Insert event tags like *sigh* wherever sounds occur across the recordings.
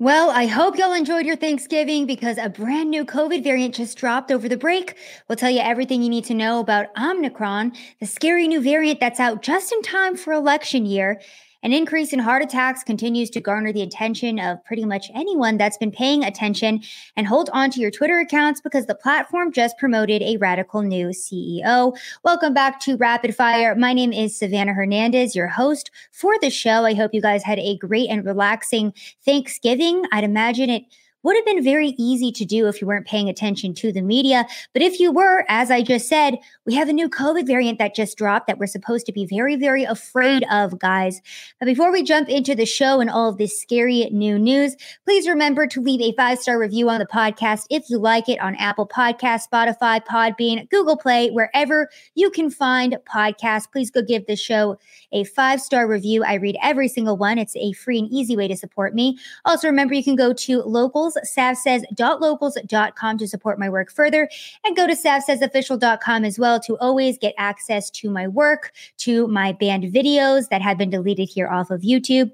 Well, I hope y'all enjoyed your Thanksgiving because a brand new COVID variant just dropped over the break. We'll tell you everything you need to know about Omicron, the scary new variant that's out just in time for election year. An increase in heart attacks continues to garner the attention of pretty much anyone that's been paying attention. And hold on to your Twitter accounts because the platform just promoted a radical new CEO. Welcome back to Rapid Fire. My name is Savannah Hernandez, your host for the show. I hope you guys had a great and relaxing Thanksgiving. I'd imagine it would have been very easy to do if you weren't paying attention to the media. But if you were, as I just said, we have a new COVID variant that just dropped that we're supposed to be very, very afraid of, guys. But before we jump into the show and all of this scary new news, please remember to leave a five star review on the podcast if you like it on Apple Podcast, Spotify, Podbean, Google Play, wherever you can find podcasts. Please go give the show a five star review. I read every single one. It's a free and easy way to support me. Also, remember you can go to local locals, savsays.locals.com to support my work further. And go to savsaysofficial.com as well to always get access to my work, to my banned videos that have been deleted here off of YouTube.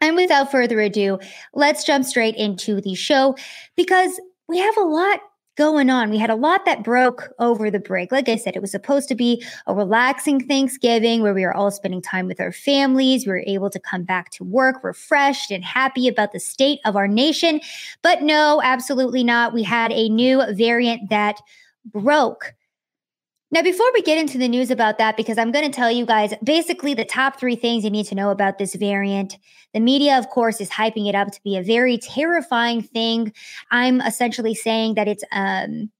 And without further ado, let's jump straight into the show because we have a lot going on. We had a lot that broke over the break. Like I said, it was supposed to be a relaxing Thanksgiving where we were all spending time with our families. We were able to come back to work refreshed and happy about the state of our nation. But no, absolutely not. We had a new variant that broke now, before we get into the news about that, because I'm going to tell you guys basically the top three things you need to know about this variant. The media, of course, is hyping it up to be a very terrifying thing. I'm essentially saying that it's um,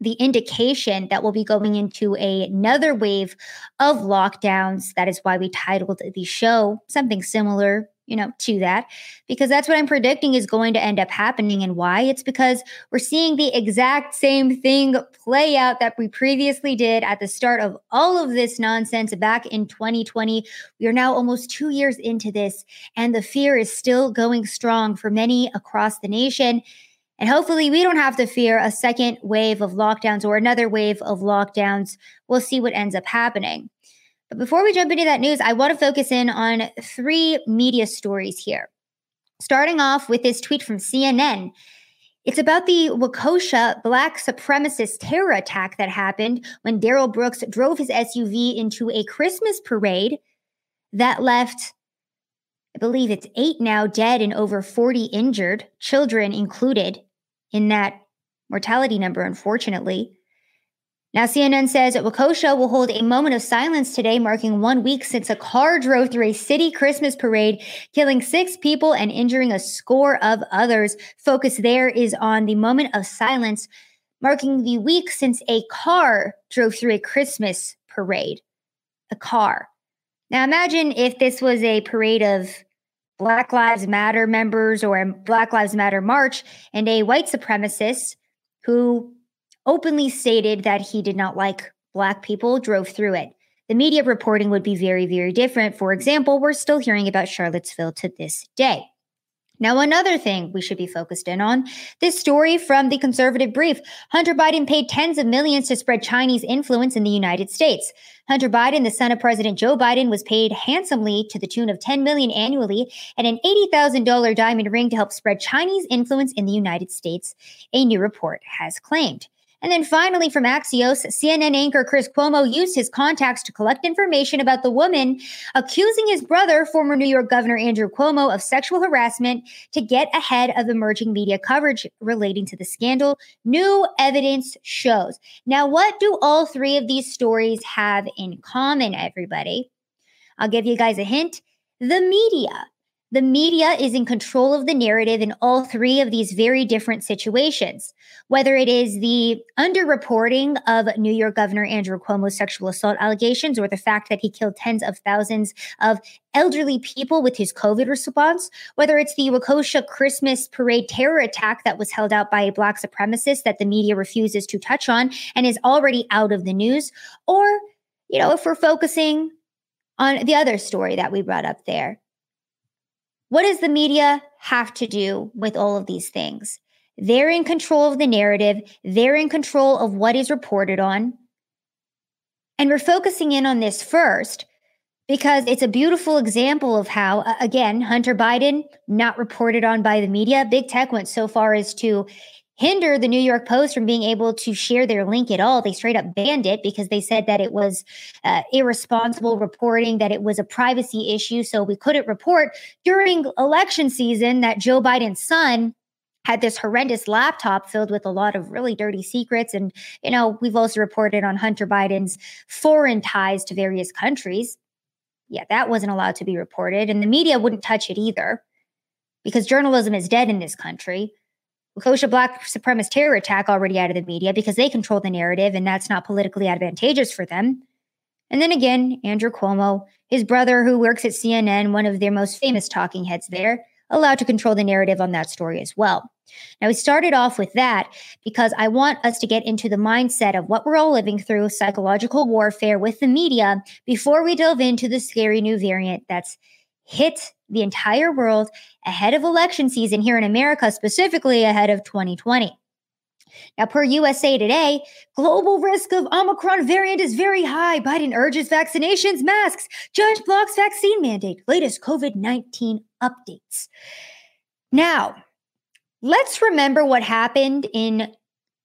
the indication that we'll be going into a, another wave of lockdowns. That is why we titled the show something similar you know, to that because that's what I'm predicting is going to end up happening. And why? It's because we're seeing the exact same thing play out that we previously did at the start of all of this nonsense back in 2020. We are now almost two years into this, and the fear is still going strong for many across the nation. And hopefully, we don't have to fear a second wave of lockdowns or another wave of lockdowns. We'll see what ends up happening. But before we jump into that news, I want to focus in on three media stories here. Starting off with this tweet from CNN. It's about the Waukesha black supremacist terror attack that happened when Darrell Brooks drove his SUV into a Christmas parade that left, I believe it's eight now dead and over 40 injured, children included in that mortality number, unfortunately. Now, CNN says Waukesha will hold a moment of silence today, marking one week since a car drove through a city Christmas parade, killing six people and injuring a score of others. Focus there is on the moment of silence, marking the week since a car drove through a Christmas parade. A car. Now, imagine if this was a parade of Black Lives Matter members or a Black Lives Matter march and a white supremacist who openly stated that he did not like Black people, drove through it. The media reporting would be very, very different. For example, we're still hearing about Charlottesville to this day. Now, another thing we should be focused in on this story from the conservative brief Hunter Biden paid tens of millions to spread Chinese influence in the United States. Hunter Biden, the son of President Joe Biden, was paid handsomely to the tune of 10 million annually and an $80,000 diamond ring to help spread Chinese influence in the United States, a new report has claimed. And then finally, from Axios, CNN anchor Chris Cuomo used his contacts to collect information about the woman accusing his brother, former New York Governor Andrew Cuomo, of sexual harassment to get ahead of emerging media coverage relating to the scandal. New evidence shows. Now, what do all three of these stories have in common, everybody? I'll give you guys a hint. The media. The media is in control of the narrative in all three of these very different situations. Whether it is the underreporting of New York Governor Andrew Cuomo's sexual assault allegations or the fact that he killed tens of thousands of elderly people with his COVID response, whether it's the Waukesha Christmas parade terror attack that was held out by a black supremacist that the media refuses to touch on and is already out of the news, or, you know, if we're focusing on the other story that we brought up there what does the media have to do with all of these things? They're in control of the narrative, they're in control of what is reported on. And we're focusing in on this first because it's a beautiful example of how, again, Hunter Biden, not reported on by the media. Big tech went so far as to hinder the New York Post from being able to share their link at all. They straight up banned it because they said that it was uh, irresponsible reporting, that it was a privacy issue. So we couldn't report during election season that Joe Biden's son had this horrendous laptop filled with a lot of really dirty secrets. And, you know, we've also reported on Hunter Biden's foreign ties to various countries. Yeah, that wasn't allowed to be reported. And the media wouldn't touch it either because journalism is dead in this country. Kosha black supremacist terror attack already out of the media because they control the narrative and that's not politically advantageous for them. And then again, Andrew Cuomo, his brother who works at CNN, one of their most famous talking heads there, allowed to control the narrative on that story as well. Now, we started off with that because I want us to get into the mindset of what we're all living through psychological warfare with the media before we delve into the scary new variant that's hit the entire world ahead of election season here in America, specifically ahead of 2020. Now, per USA Today, global risk of Omicron variant is very high. Biden urges vaccinations, masks. Judge blocks vaccine mandate. Latest COVID 19 updates. Now, let's remember what happened in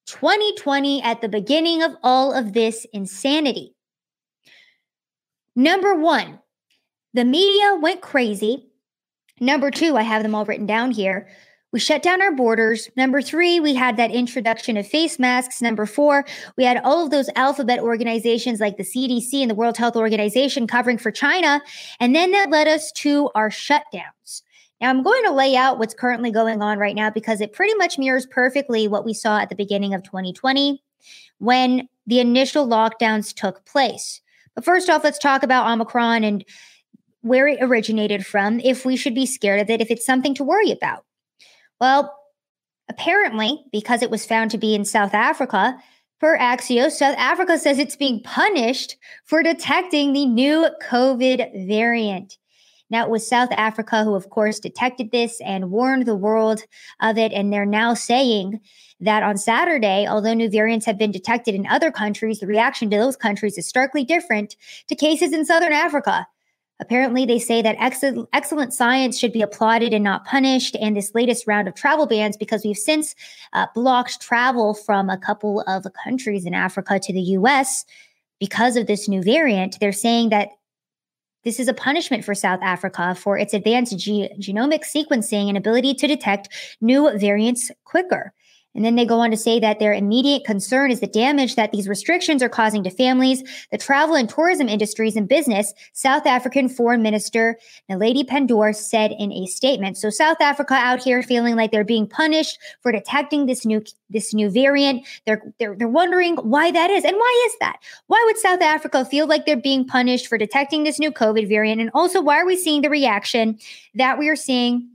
2020 at the beginning of all of this insanity. Number one, the media went crazy. Number two, I have them all written down here. We shut down our borders. Number three, we had that introduction of face masks. Number four, we had all of those alphabet organizations like the CDC and the World Health Organization covering for China. And then that led us to our shutdowns. Now, I'm going to lay out what's currently going on right now because it pretty much mirrors perfectly what we saw at the beginning of 2020 when the initial lockdowns took place. But first off, let's talk about Omicron and where it originated from, if we should be scared of it, if it's something to worry about. Well, apparently, because it was found to be in South Africa, per Axios, South Africa says it's being punished for detecting the new COVID variant. Now, it was South Africa who, of course, detected this and warned the world of it. And they're now saying that on Saturday, although new variants have been detected in other countries, the reaction to those countries is starkly different to cases in Southern Africa. Apparently, they say that ex- excellent science should be applauded and not punished. And this latest round of travel bans, because we've since uh, blocked travel from a couple of countries in Africa to the US because of this new variant, they're saying that this is a punishment for South Africa for its advanced ge- genomic sequencing and ability to detect new variants quicker. And then they go on to say that their immediate concern is the damage that these restrictions are causing to families, the travel and tourism industries, and business, South African Foreign Minister Naledi Pandor said in a statement. So South Africa out here feeling like they're being punished for detecting this new this new variant. They're, they're, they're wondering why that is. And why is that? Why would South Africa feel like they're being punished for detecting this new COVID variant? And also, why are we seeing the reaction that we are seeing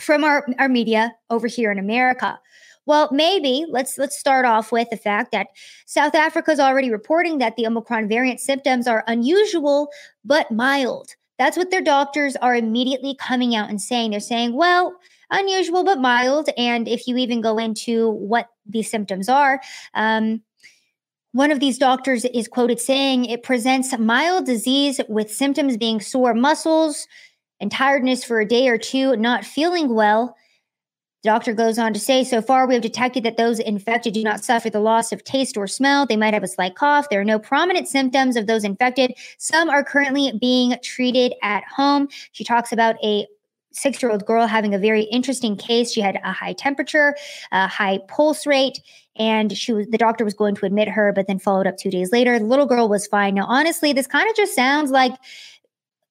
from our, our media over here in America? Well, maybe let's let's start off with the fact that South Africa is already reporting that the Omicron variant symptoms are unusual but mild. That's what their doctors are immediately coming out and saying. They're saying, well, unusual but mild. And if you even go into what these symptoms are, um, one of these doctors is quoted saying it presents mild disease with symptoms being sore muscles and tiredness for a day or two, not feeling well. The doctor goes on to say, so far we have detected that those infected do not suffer the loss of taste or smell. They might have a slight cough. There are no prominent symptoms of those infected. Some are currently being treated at home. She talks about a six year old girl having a very interesting case. She had a high temperature, a high pulse rate, and she was the doctor was going to admit her, but then followed up two days later. The little girl was fine. Now, honestly, this kind of just sounds like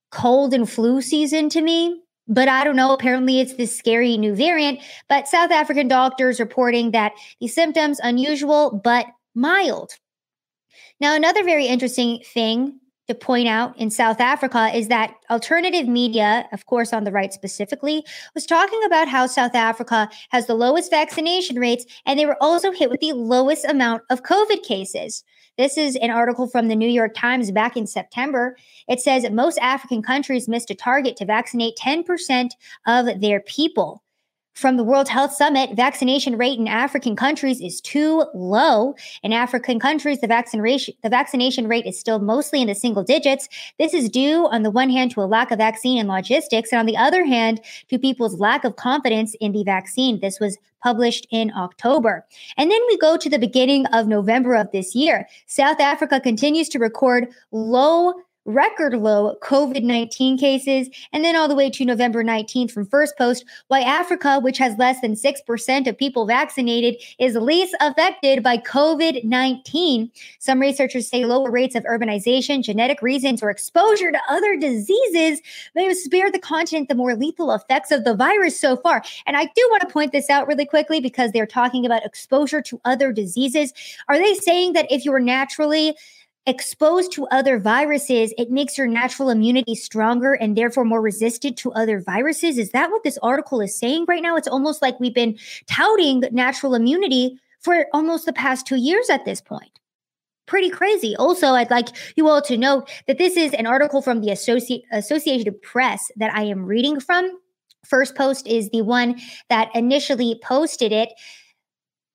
cold and flu season to me. But I don't know. Apparently, it's this scary new variant. But South African doctors reporting that the symptoms unusual but mild. Now, another very interesting thing to point out in South Africa is that alternative media, of course, on the right specifically, was talking about how South Africa has the lowest vaccination rates and they were also hit with the lowest amount of COVID cases. This is an article from the New York Times back in September. It says most African countries missed a target to vaccinate 10% of their people. from the World Health Summit, vaccination rate in African countries is too low. In African countries, the vaccination the vaccination rate is still mostly in the single digits. This is due on the one hand to a lack of vaccine and logistics, and on the other hand to people's lack of confidence in the vaccine. This was published in October. And then we go to the beginning of November of this year. South Africa continues to record low record low COVID 19 cases, and then all the way to November 19th from First Post, why Africa, which has less than 6% of people vaccinated, is least affected by COVID 19. Some researchers say lower rates of urbanization, genetic reasons, or exposure to other diseases may have spared the continent the more lethal effects of the virus so far. And I do want to point this out really quickly because they're talking about exposure to other diseases. Are they saying that if you were naturally exposed to other viruses, it makes your natural immunity stronger and therefore more resistant to other viruses. Is that what this article is saying right now? It's almost like we've been touting natural immunity for almost the past two years at this point. Pretty crazy. Also, I'd like you all to note that this is an article from the Associ- Associated Press that I am reading from. First Post is the one that initially posted it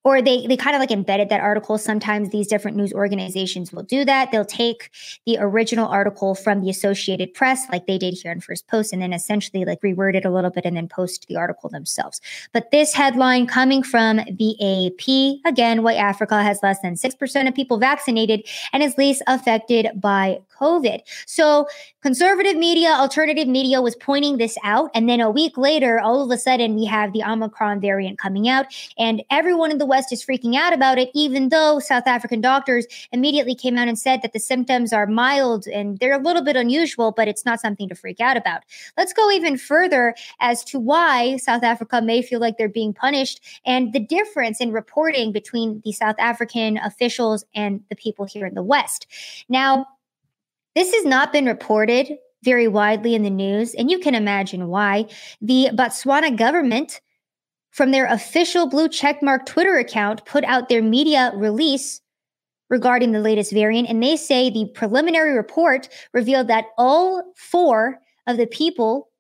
or they they kind of like embedded that article. Sometimes these different news organizations will do that. They'll take the original article from the associated press like they did here in first post and then essentially like reword it a little bit and then post the article themselves. But this headline coming from the ap again white africa has less than 6% of people vaccinated and is least affected by covid. So conservative media alternative media was pointing this out and then a week later all of a sudden we have the omicron variant coming out and everyone in the West is freaking out about it, even though South African doctors immediately came out and said that the symptoms are mild and they're a little bit unusual, but it's not something to freak out about. Let's go even further as to why South Africa may feel like they're being punished and the difference in reporting between the South African officials and the people here in the West. Now, this has not been reported very widely in the news, and you can imagine why. The Botswana government from their official blue checkmark Twitter account put out their media release regarding the latest variant. And they say the preliminary report revealed that all four of the people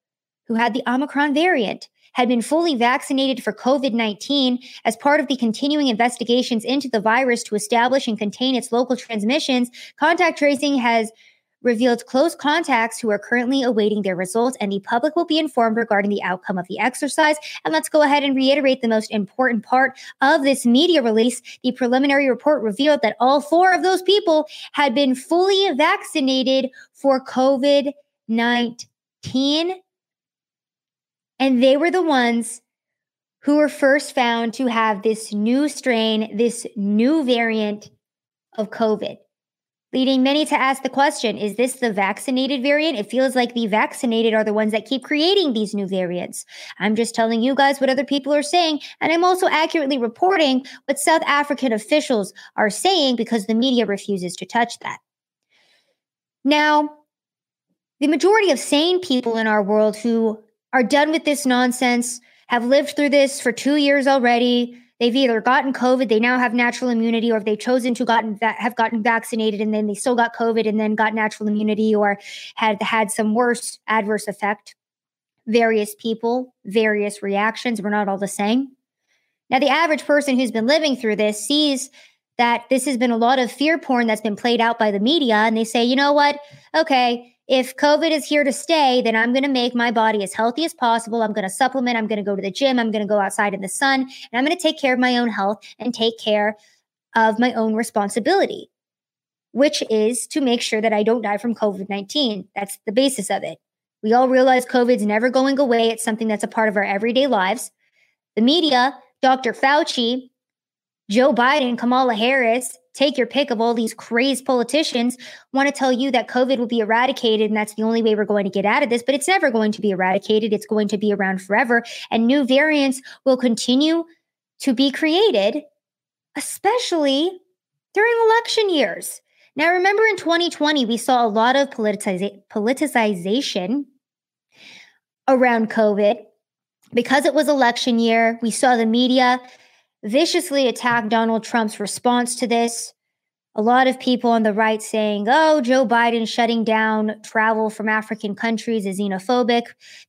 who had the Omicron variant had been fully vaccinated for COVID 19 as part of the continuing investigations into the virus to establish and contain its local transmissions. Contact tracing has revealed close contacts who are currently awaiting their results, and the public will be informed regarding the outcome of the exercise. And let's go ahead and reiterate the most important part of this media release. The preliminary report revealed that all four of those people had been fully vaccinated for COVID 19. And they were the ones who were first found to have this new strain, this new variant of COVID leading many to ask the question is this the vaccinated variant? It feels like the vaccinated are the ones that keep creating these new variants. I'm just telling you guys what other people are saying, and I'm also accurately reporting what South African officials are saying because the media refuses to touch that. Now, the majority of sane people in our world who are done with this nonsense have lived through this for two years already they've either gotten COVID, they now have natural immunity, or they've chosen to gotten va- have gotten vaccinated and then they still got COVID and then got natural immunity, or had had some worse adverse effect. Various people, various reactions. We're not all the same. Now, the average person who's been living through this sees that this has been a lot of fear porn that's been played out by the media, and they say, you know what? Okay, if COVID is here to stay, then I'm going to make my body as healthy as possible. I'm going to supplement. I'm going to go to the gym. I'm going to go outside in the sun and I'm going to take care of my own health and take care of my own responsibility, which is to make sure that I don't die from COVID 19. That's the basis of it. We all realize COVID's never going away. It's something that's a part of our everyday lives. The media, Dr. Fauci, Joe Biden, Kamala Harris, take your pick of all these crazed politicians want to tell you that COVID will be eradicated and that's the only way we're going to get out of this, but it's never going to be eradicated. It's going to be around forever. And new variants will continue to be created, especially during election years. Now, remember in 2020, we saw a lot of politicization around COVID. Because it was election year, we saw the media viciously attacked Donald Trump's response to this. a lot of people on the right saying, oh, Joe Biden shutting down travel from African countries is xenophobic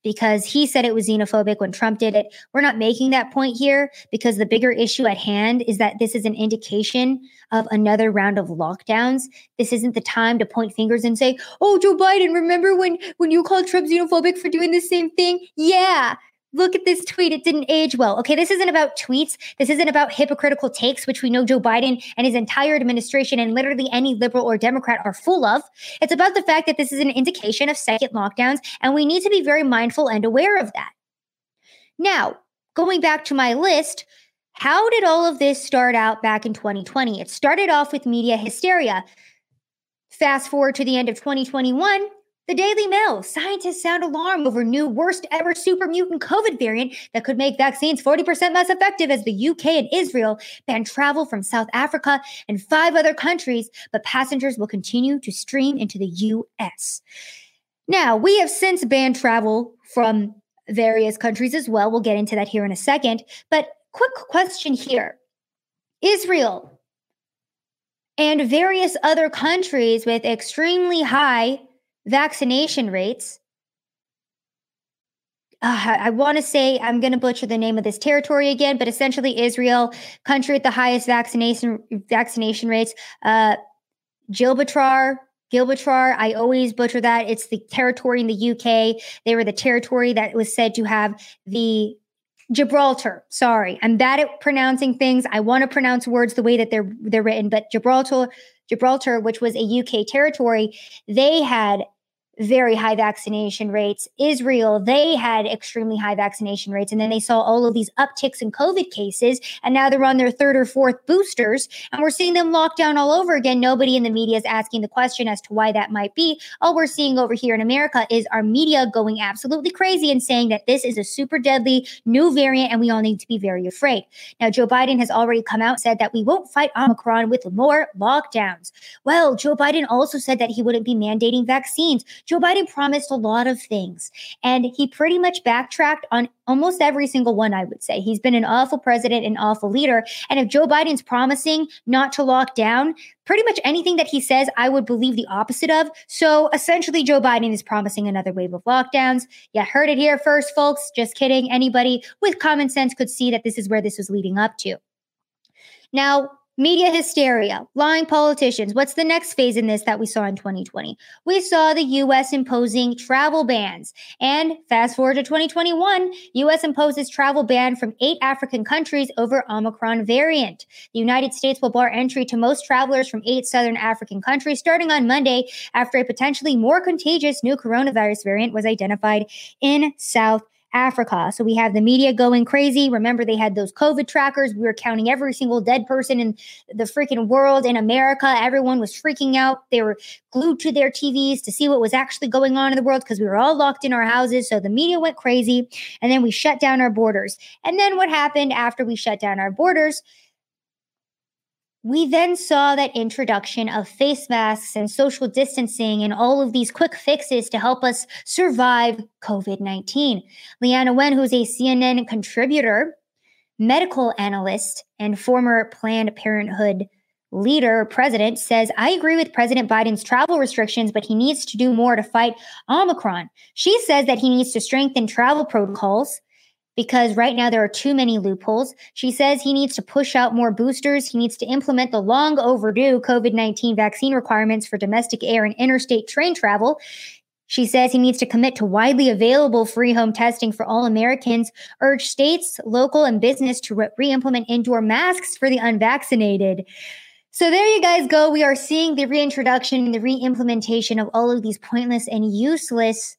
because he said it was xenophobic when Trump did it. We're not making that point here because the bigger issue at hand is that this is an indication of another round of lockdowns. This isn't the time to point fingers and say, oh, Joe Biden, remember when, when you called Trump xenophobic for doing the same thing? Yeah look at this tweet. It didn't age well. Okay, this isn't about tweets. This isn't about hypocritical takes, which we know Joe Biden and his entire administration and literally any liberal or Democrat are full of. It's about the fact that this is an indication of second lockdowns, and we need to be very mindful and aware of that. Now, going back to my list, how did all of this start out back in 2020? It started off with media hysteria. Fast forward to the end of 2021, the Daily Mail scientists sound alarm over new worst ever super mutant COVID variant that could make vaccines 40% less effective as the UK and Israel ban travel from South Africa and five other countries, but passengers will continue to stream into the US. Now, we have since banned travel from various countries as well. We'll get into that here in a second. But quick question here Israel and various other countries with extremely high vaccination rates. Uh, I want to say I'm going to butcher the name of this territory again, but essentially Israel, country with the highest vaccination vaccination rates. Uh, Gibraltar, I always butcher that. It's the territory in the UK. They were the territory that was said to have the Gibraltar. Sorry, I'm bad at pronouncing things. I want to pronounce words the way that they're they're written, but Gibraltar, Gibraltar, which was a UK territory, they had very high vaccination rates. Israel, they had extremely high vaccination rates. And then they saw all of these upticks in COVID cases. And now they're on their third or fourth boosters. And we're seeing them locked down all over again. Nobody in the media is asking the question as to why that might be. All we're seeing over here in America is our media going absolutely crazy and saying that this is a super deadly new variant and we all need to be very afraid. Now, Joe Biden has already come out said that we won't fight Omicron with more lockdowns. Well, Joe Biden also said that he wouldn't be mandating vaccines. Joe Biden promised a lot of things, and he pretty much backtracked on almost every single one, I would say. He's been an awful president, an awful leader. And if Joe Biden's promising not to lock down, pretty much anything that he says, I would believe the opposite of. So essentially, Joe Biden is promising another wave of lockdowns. You heard it here first, folks. Just kidding. Anybody with common sense could see that this is where this was leading up to. Now, Media hysteria, lying politicians. What's the next phase in this that we saw in 2020? We saw the US imposing travel bans. And fast forward to 2021, US imposes travel ban from eight African countries over Omicron variant. The United States will bar entry to most travelers from eight southern African countries starting on Monday after a potentially more contagious new coronavirus variant was identified in South Africa. So we have the media going crazy. Remember, they had those COVID trackers. We were counting every single dead person in the freaking world in America. Everyone was freaking out. They were glued to their TVs to see what was actually going on in the world because we were all locked in our houses. So the media went crazy. And then we shut down our borders. And then what happened after we shut down our borders? We then saw that introduction of face masks and social distancing and all of these quick fixes to help us survive COVID 19. Leana Wen, who's a CNN contributor, medical analyst, and former Planned Parenthood leader, president, says, I agree with President Biden's travel restrictions, but he needs to do more to fight Omicron. She says that he needs to strengthen travel protocols because right now there are too many loopholes. She says he needs to push out more boosters. He needs to implement the long overdue COVID 19 vaccine requirements for domestic air and interstate train travel. She says he needs to commit to widely available free home testing for all Americans, urge states, local, and business to re implement indoor masks for the unvaccinated. So there you guys go. We are seeing the reintroduction and the re implementation of all of these pointless and useless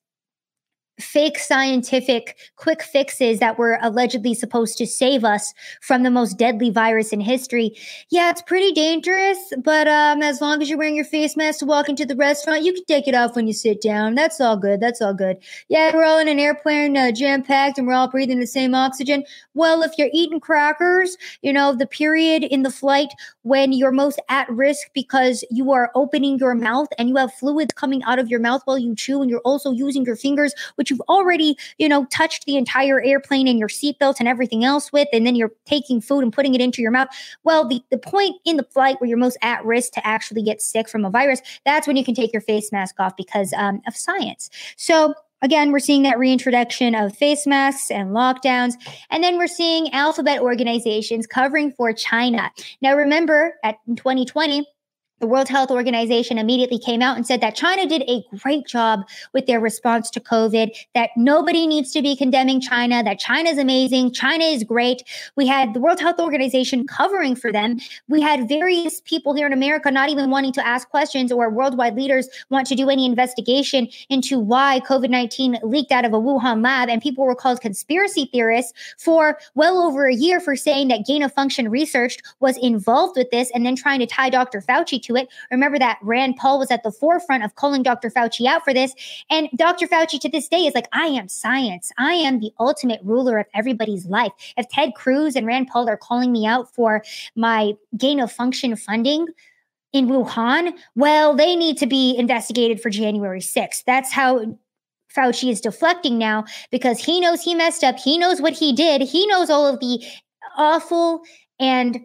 fake scientific quick fixes that were allegedly supposed to save us from the most deadly virus in history. Yeah, it's pretty dangerous, but um, as long as you're wearing your face mask to walk into the restaurant, you can take it off when you sit down. That's all good. That's all good. Yeah, we're all in an airplane uh, jam packed and we're all breathing the same oxygen. Well, if you're eating crackers, you know, the period in the flight when you're most at risk because you are opening your mouth and you have fluids coming out of your mouth while you chew and you're also using your fingers, which you've already, you know, touched the entire airplane and your seatbelt and everything else with, and then you're taking food and putting it into your mouth. Well, the, the point in the flight where you're most at risk to actually get sick from a virus, that's when you can take your face mask off because um, of science. So Again, we're seeing that reintroduction of face masks and lockdowns. And then we're seeing alphabet organizations covering for China. Now, remember, at 2020, the World Health Organization immediately came out and said that China did a great job with their response to COVID, that nobody needs to be condemning China, that China is amazing, China is great. We had the World Health Organization covering for them. We had various people here in America not even wanting to ask questions or worldwide leaders want to do any investigation into why COVID 19 leaked out of a Wuhan lab. And people were called conspiracy theorists for well over a year for saying that gain of function research was involved with this and then trying to tie Dr. Fauci it. Remember that Rand Paul was at the forefront of calling Dr. Fauci out for this. And Dr. Fauci to this day is like, I am science. I am the ultimate ruler of everybody's life. If Ted Cruz and Rand Paul are calling me out for my gain of function funding, in Wuhan, well, they need to be investigated for January 6th. That's how Fauci is deflecting now because he knows he messed up. He knows what he did. He knows all of the awful and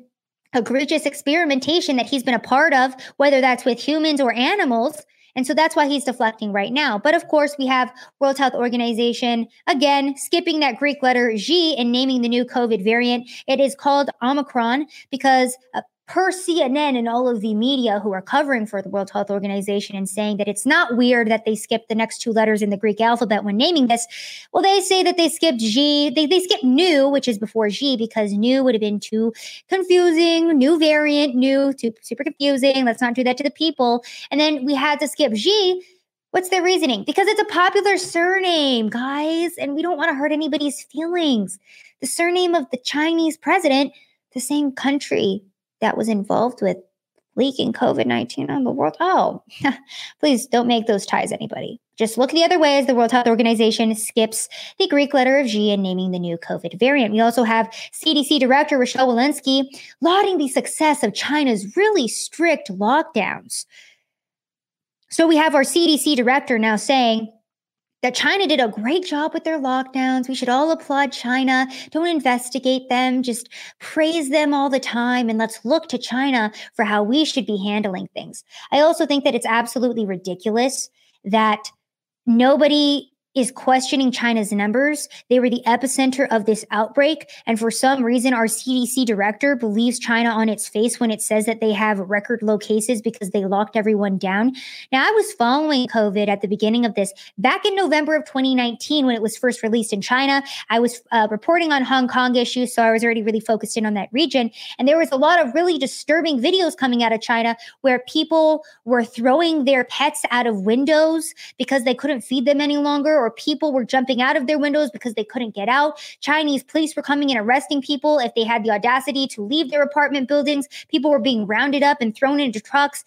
egregious experimentation that he's been a part of, whether that's with humans or animals. And so that's why he's deflecting right now. But of course, we have World Health Organization again skipping that Greek letter G and naming the new COVID variant. It is called Omicron because uh, per CNN and all of the media who are covering for the World Health Organization and saying that it's not weird that they skipped the next two letters in the Greek alphabet when naming this. Well, they say that they skipped G. They, they skipped Nu, which is before G, because Nu would have been too confusing. New variant, new, too, super confusing. Let's not do that to the people. And then we had to skip G. What's their reasoning? Because it's a popular surname, guys, and we don't want to hurt anybody's feelings. The surname of the Chinese president, the same country that was involved with leaking COVID 19 on the world. Oh, *laughs* please don't make those ties, anybody. Just look the other way as the World Health Organization skips the Greek letter of G and naming the new COVID variant. We also have CDC Director Rochelle Walensky lauding the success of China's really strict lockdowns. So we have our CDC Director now saying, that China did a great job with their lockdowns. We should all applaud China. Don't investigate them, just praise them all the time. And let's look to China for how we should be handling things. I also think that it's absolutely ridiculous that nobody is questioning China's numbers. They were the epicenter of this outbreak. And for some reason, our CDC director believes China on its face when it says that they have record low cases because they locked everyone down. Now, I was following COVID at the beginning of this back in November of 2019 when it was first released in China. I was uh, reporting on Hong Kong issues, so I was already really focused in on that region. And there was a lot of really disturbing videos coming out of China where people were throwing their pets out of windows because they couldn't feed them any longer or people were jumping out of their windows because they couldn't get out. Chinese police were coming and arresting people if they had the audacity to leave their apartment buildings. People were being rounded up and thrown into trucks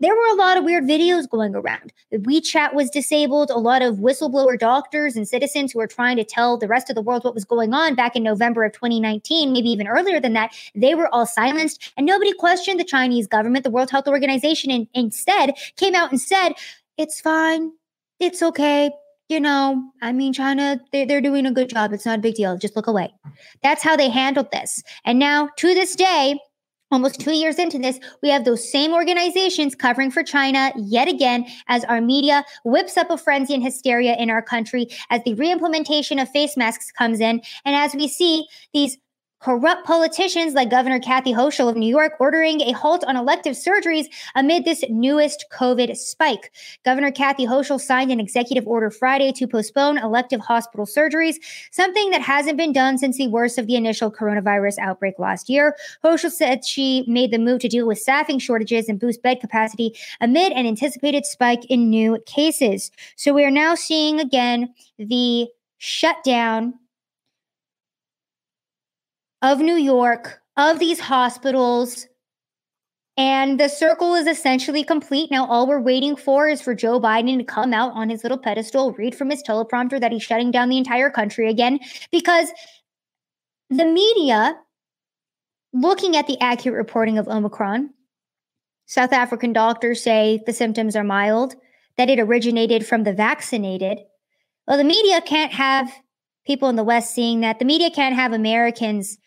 there were a lot of weird videos going around. WeChat was disabled. A lot of whistleblower doctors and citizens who were trying to tell the rest of the world what was going on back in November of 2019, maybe even earlier than that, they were all silenced. And nobody questioned the Chinese government, the World Health Organization, and instead came out and said, it's fine. It's okay you know, I mean, China, they, they're doing a good job. It's not a big deal. Just look away. That's how they handled this. And now, to this day, Almost two years into this, we have those same organizations covering for China yet again as our media whips up a frenzy and hysteria in our country as the reimplementation of face masks comes in. And as we see these corrupt politicians like Governor Kathy Hochul of New York ordering a halt on elective surgeries amid this newest COVID spike. Governor Kathy Hochul signed an executive order Friday to postpone elective hospital surgeries, something that hasn't been done since the worst of the initial coronavirus outbreak last year. Hochul said she made the move to deal with staffing shortages and boost bed capacity amid an anticipated spike in new cases. So we are now seeing again the shutdown of New York, of these hospitals. And the circle is essentially complete. Now, all we're waiting for is for Joe Biden to come out on his little pedestal, read from his teleprompter that he's shutting down the entire country again, because the media, looking at the accurate reporting of Omicron, South African doctors say the symptoms are mild, that it originated from the vaccinated. Well, the media can't have people in the West seeing that. The media can't have Americans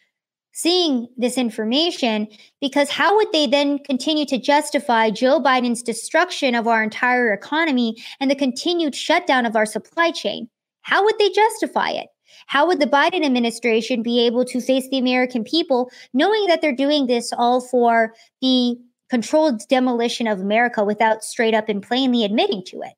seeing this information because how would they then continue to justify Joe Biden's destruction of our entire economy and the continued shutdown of our supply chain? How would they justify it? How would the Biden administration be able to face the American people knowing that they're doing this all for the controlled demolition of America without straight up and plainly admitting to it?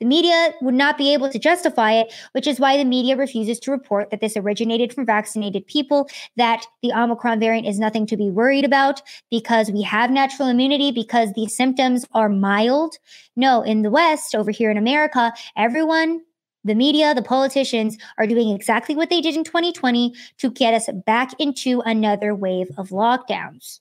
The media would not be able to justify it, which is why the media refuses to report that this originated from vaccinated people, that the Omicron variant is nothing to be worried about because we have natural immunity, because the symptoms are mild. No, in the West, over here in America, everyone the media, the politicians are doing exactly what they did in 2020 to get us back into another wave of lockdowns.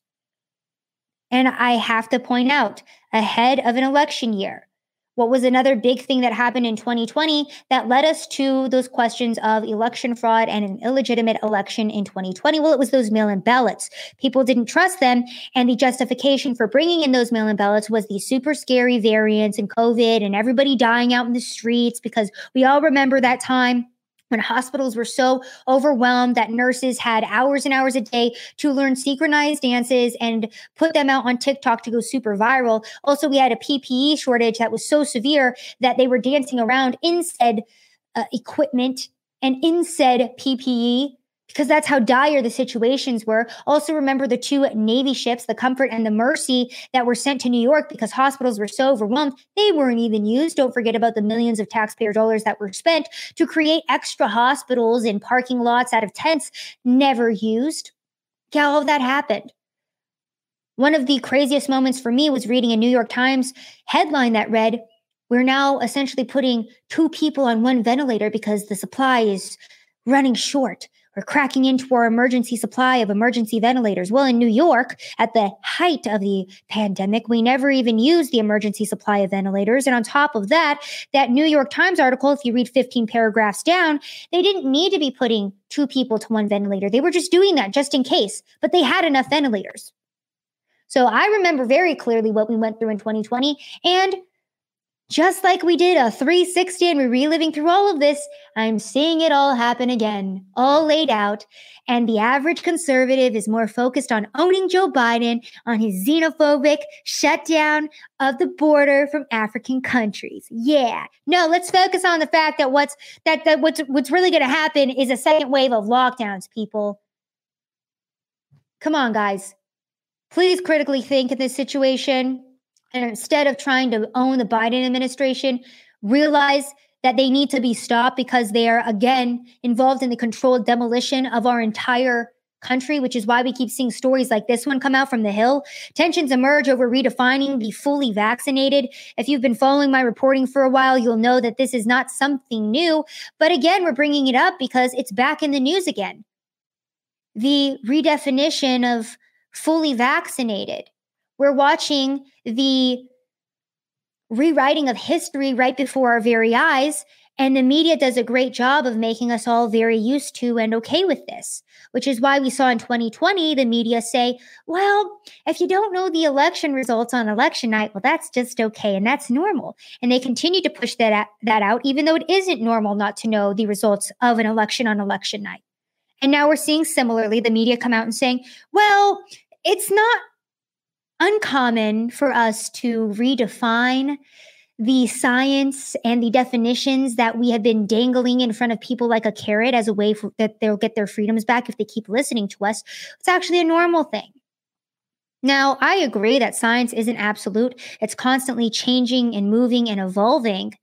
And I have to point out, ahead of an election year, what was another big thing that happened in 2020 that led us to those questions of election fraud and an illegitimate election in 2020? Well, it was those mail in ballots. People didn't trust them. And the justification for bringing in those mail in ballots was the super scary variants and COVID and everybody dying out in the streets because we all remember that time when hospitals were so overwhelmed that nurses had hours and hours a day to learn synchronized dances and put them out on TikTok to go super viral. Also, we had a PPE shortage that was so severe that they were dancing around in said uh, equipment and in said PPE because that's how dire the situations were. Also, remember the two Navy ships, the Comfort and the Mercy, that were sent to New York because hospitals were so overwhelmed. They weren't even used. Don't forget about the millions of taxpayer dollars that were spent to create extra hospitals in parking lots out of tents, never used. Yeah, all of that happened. One of the craziest moments for me was reading a New York Times headline that read, We're now essentially putting two people on one ventilator because the supply is running short. We're cracking into our emergency supply of emergency ventilators. Well, in New York, at the height of the pandemic, we never even used the emergency supply of ventilators. And on top of that, that New York Times article, if you read 15 paragraphs down, they didn't need to be putting two people to one ventilator. They were just doing that just in case, but they had enough ventilators. So I remember very clearly what we went through in 2020. And just like we did a 360 and we're reliving through all of this, I'm seeing it all happen again, all laid out. And the average conservative is more focused on owning Joe Biden on his xenophobic shutdown of the border from African countries. Yeah. No, let's focus on the fact that what's that, that what's what's really gonna happen is a second wave of lockdowns, people. Come on, guys. Please critically think in this situation and instead of trying to own the Biden administration, realize that they need to be stopped because they are, again, involved in the controlled demolition of our entire country, which is why we keep seeing stories like this one come out from the Hill. Tensions emerge over redefining the fully vaccinated. If you've been following my reporting for a while, you'll know that this is not something new. But again, we're bringing it up because it's back in the news again. The redefinition of fully vaccinated. We're watching the rewriting of history right before our very eyes. And the media does a great job of making us all very used to and okay with this, which is why we saw in 2020 the media say, well, if you don't know the election results on election night, well, that's just okay and that's normal. And they continue to push that, that out, even though it isn't normal not to know the results of an election on election night. And now we're seeing similarly the media come out and saying, well, it's not uncommon for us to redefine the science and the definitions that we have been dangling in front of people like a carrot as a way for, that they'll get their freedoms back if they keep listening to us. It's actually a normal thing. Now, I agree that science isn't absolute. It's constantly changing and moving and evolving.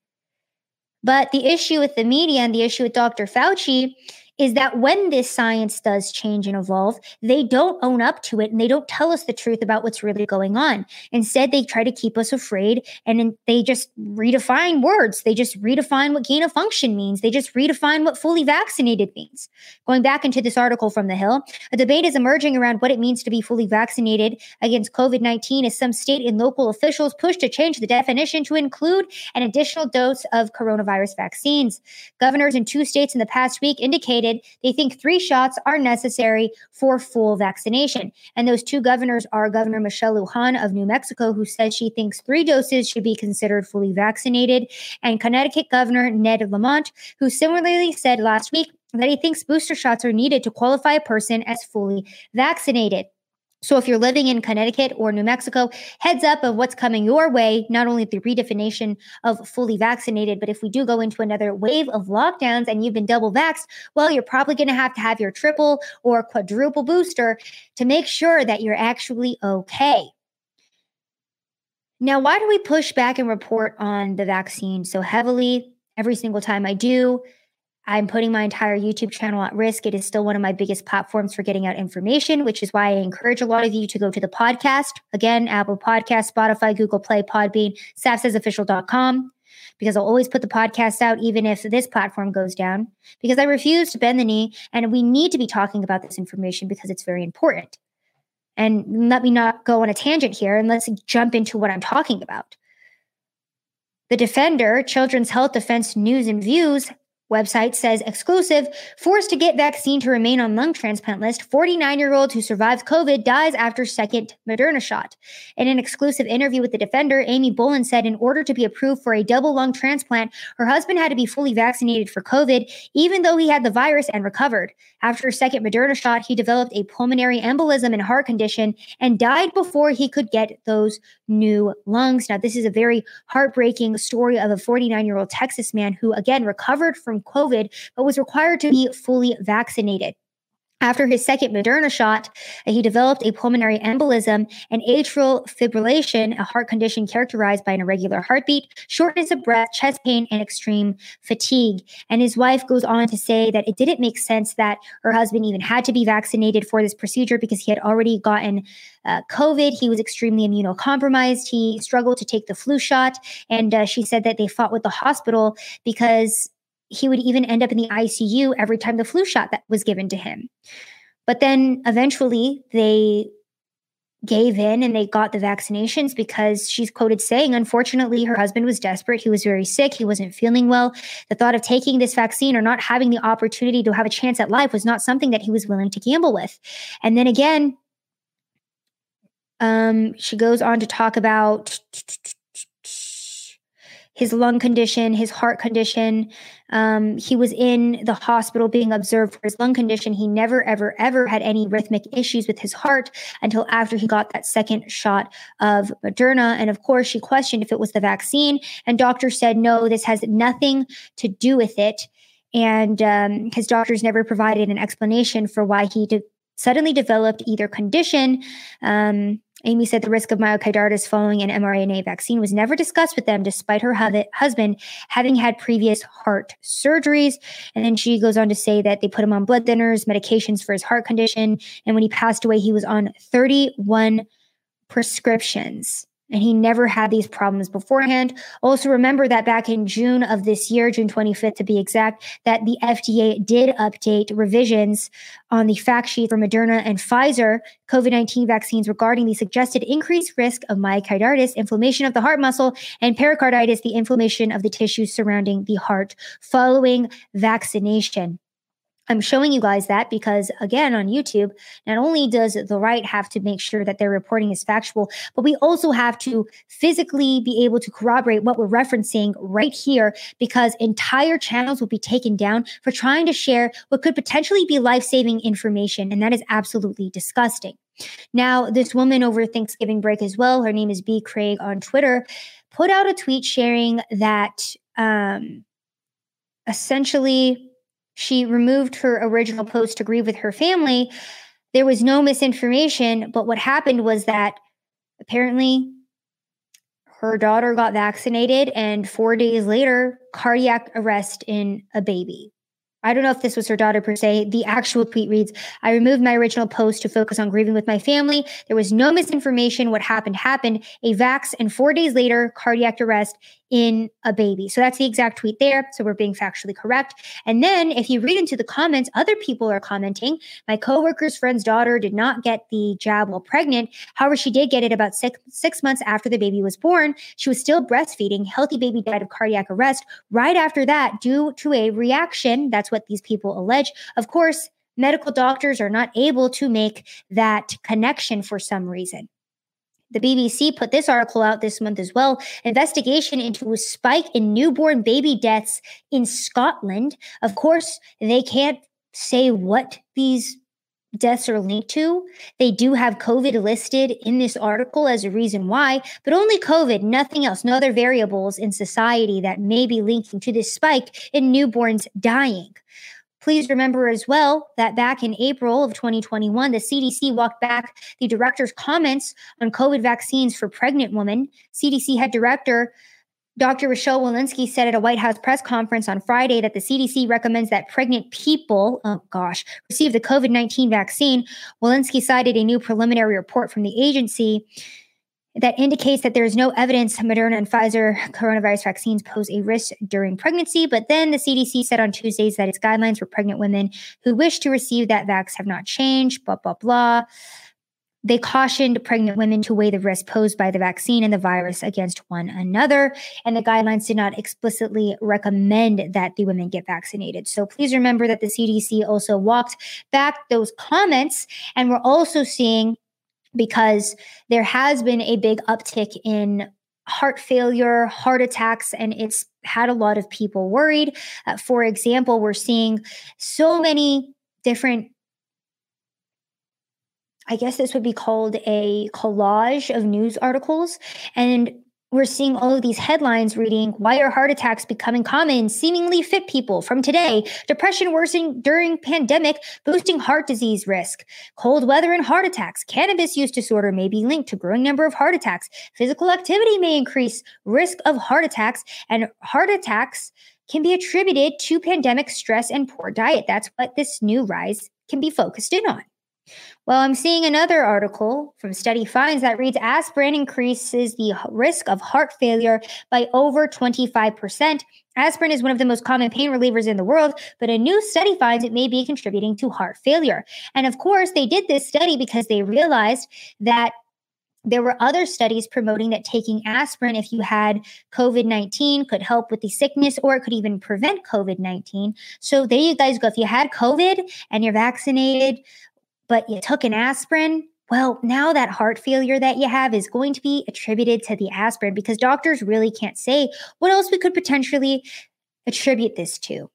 But the issue with the media and the issue with Dr. Fauci is that when this science does change and evolve, they don't own up to it and they don't tell us the truth about what's really going on. Instead, they try to keep us afraid and they just redefine words. They just redefine what gain of function means. They just redefine what fully vaccinated means. Going back into this article from The Hill, a debate is emerging around what it means to be fully vaccinated against COVID 19 as some state and local officials push to change the definition to include an additional dose of coronavirus vaccines. Governors in two states in the past week indicated they think three shots are necessary for full vaccination. And those two governors are Governor Michelle Lujan of New Mexico, who says she thinks three doses should be considered fully vaccinated, and Connecticut Governor Ned Lamont, who similarly said last week that he thinks booster shots are needed to qualify a person as fully vaccinated. So, if you're living in Connecticut or New Mexico, heads up of what's coming your way, not only the redefinition of fully vaccinated, but if we do go into another wave of lockdowns and you've been double vaxxed, well, you're probably going to have to have your triple or quadruple booster to make sure that you're actually okay. Now, why do we push back and report on the vaccine so heavily every single time I do? I'm putting my entire YouTube channel at risk. It is still one of my biggest platforms for getting out information, which is why I encourage a lot of you to go to the podcast. Again, Apple Podcast, Spotify, Google Play, Podbean, savsaysofficial.com, because I'll always put the podcast out, even if this platform goes down, because I refuse to bend the knee. And we need to be talking about this information because it's very important. And let me not go on a tangent here and let's jump into what I'm talking about. The Defender, Children's Health Defense News and Views, Website says exclusive, forced to get vaccine to remain on lung transplant list, 49 year old who survives COVID dies after second Moderna shot. In an exclusive interview with the defender, Amy Boland said in order to be approved for a double lung transplant, her husband had to be fully vaccinated for COVID, even though he had the virus and recovered. After a second Moderna shot, he developed a pulmonary embolism and heart condition and died before he could get those new lungs. Now, this is a very heartbreaking story of a 49 year old Texas man who, again, recovered from COVID, but was required to be fully vaccinated. After his second Moderna shot, he developed a pulmonary embolism and atrial fibrillation, a heart condition characterized by an irregular heartbeat, shortness of breath, chest pain, and extreme fatigue. And his wife goes on to say that it didn't make sense that her husband even had to be vaccinated for this procedure because he had already gotten uh, COVID. He was extremely immunocompromised. He struggled to take the flu shot. And uh, she said that they fought with the hospital because he would even end up in the ICU every time the flu shot that was given to him. But then eventually they gave in and they got the vaccinations because she's quoted saying, unfortunately, her husband was desperate. He was very sick. He wasn't feeling well. The thought of taking this vaccine or not having the opportunity to have a chance at life was not something that he was willing to gamble with. And then again, um, she goes on to talk about his lung condition, his heart condition. Um, he was in the hospital being observed for his lung condition. He never, ever, ever had any rhythmic issues with his heart until after he got that second shot of Moderna. And of course, she questioned if it was the vaccine, and doctors said, no, this has nothing to do with it. And um, his doctors never provided an explanation for why he de- suddenly developed either condition. Um, Amy said the risk of myocarditis following an mRNA vaccine was never discussed with them, despite her husband having had previous heart surgeries. And then she goes on to say that they put him on blood thinners, medications for his heart condition. And when he passed away, he was on 31 prescriptions and he never had these problems beforehand. Also, remember that back in June of this year, June 25th to be exact, that the FDA did update revisions on the fact sheet for Moderna and Pfizer COVID 19 vaccines regarding the suggested increased risk of myocarditis, inflammation of the heart muscle, and pericarditis, the inflammation of the tissues surrounding the heart following vaccination. I'm showing you guys that because, again, on YouTube, not only does the right have to make sure that their reporting is factual, but we also have to physically be able to corroborate what we're referencing right here because entire channels will be taken down for trying to share what could potentially be life saving information. And that is absolutely disgusting. Now, this woman over Thanksgiving break as well, her name is B. Craig on Twitter, put out a tweet sharing that um, essentially she removed her original mm-hmm. post to grieve with her family. There was no misinformation, but what happened was that apparently her daughter got vaccinated, and four days later, cardiac arrest in a baby. I don't know if this was her daughter per se. The actual tweet reads I removed my original post to focus on grieving with my family. There was no misinformation. What happened happened. A vax, and four days later, cardiac arrest in a baby. So that's the exact tweet there. So we're being factually correct. And then if you read into the comments, other people are commenting. My coworker's friend's daughter did not get the jab while pregnant. However, she did get it about six, six months after the baby was born. She was still breastfeeding. Healthy baby died of cardiac arrest right after that due to a reaction. That's What these people allege. Of course, medical doctors are not able to make that connection for some reason. The BBC put this article out this month as well. Investigation into a spike in newborn baby deaths in Scotland. Of course, they can't say what these deaths are linked to. They do have COVID listed in this article as a reason why, but only COVID, nothing else, no other variables in society that may be linking to this spike in newborns dying. Please remember as well that back in April of 2021, the CDC walked back the director's comments on COVID vaccines for pregnant women. CDC head director Dr. Rochelle Walensky said at a White House press conference on Friday that the CDC recommends that pregnant people, oh gosh, receive the COVID 19 vaccine. Walensky cited a new preliminary report from the agency that indicates that there is no evidence Moderna and Pfizer coronavirus vaccines pose a risk during pregnancy. But then the CDC said on Tuesdays that its guidelines for pregnant women who wish to receive that vax have not changed, blah, blah, blah. They cautioned pregnant women to weigh the risk posed by the vaccine and the virus against one another. And the guidelines did not explicitly recommend that the women get vaccinated. So please remember that the CDC also walked back those comments. And we're also seeing because there has been a big uptick in heart failure, heart attacks, and it's had a lot of people worried. Uh, for example, we're seeing so many different I guess this would be called a collage of news articles. And we're seeing all of these headlines reading why are heart attacks becoming common? Seemingly fit people from today. Depression worsening during pandemic boosting heart disease risk. Cold weather and heart attacks. Cannabis use disorder may be linked to growing number of heart attacks. Physical activity may increase risk of heart attacks. And heart attacks can be attributed to pandemic stress and poor diet. That's what this new rise can be focused in on well, I'm seeing another article from Study Finds that reads aspirin increases the risk of heart failure by over 25%. Aspirin is one of the most common pain relievers in the world, but a new study finds it may be contributing to heart failure. And of course, they did this study because they realized that there were other studies promoting that taking aspirin, if you had COVID 19, could help with the sickness or it could even prevent COVID 19. So there you guys go. If you had COVID and you're vaccinated but you took an aspirin, well, now that heart failure that you have is going to be attributed to the aspirin because doctors really can't say what else we could potentially attribute this to.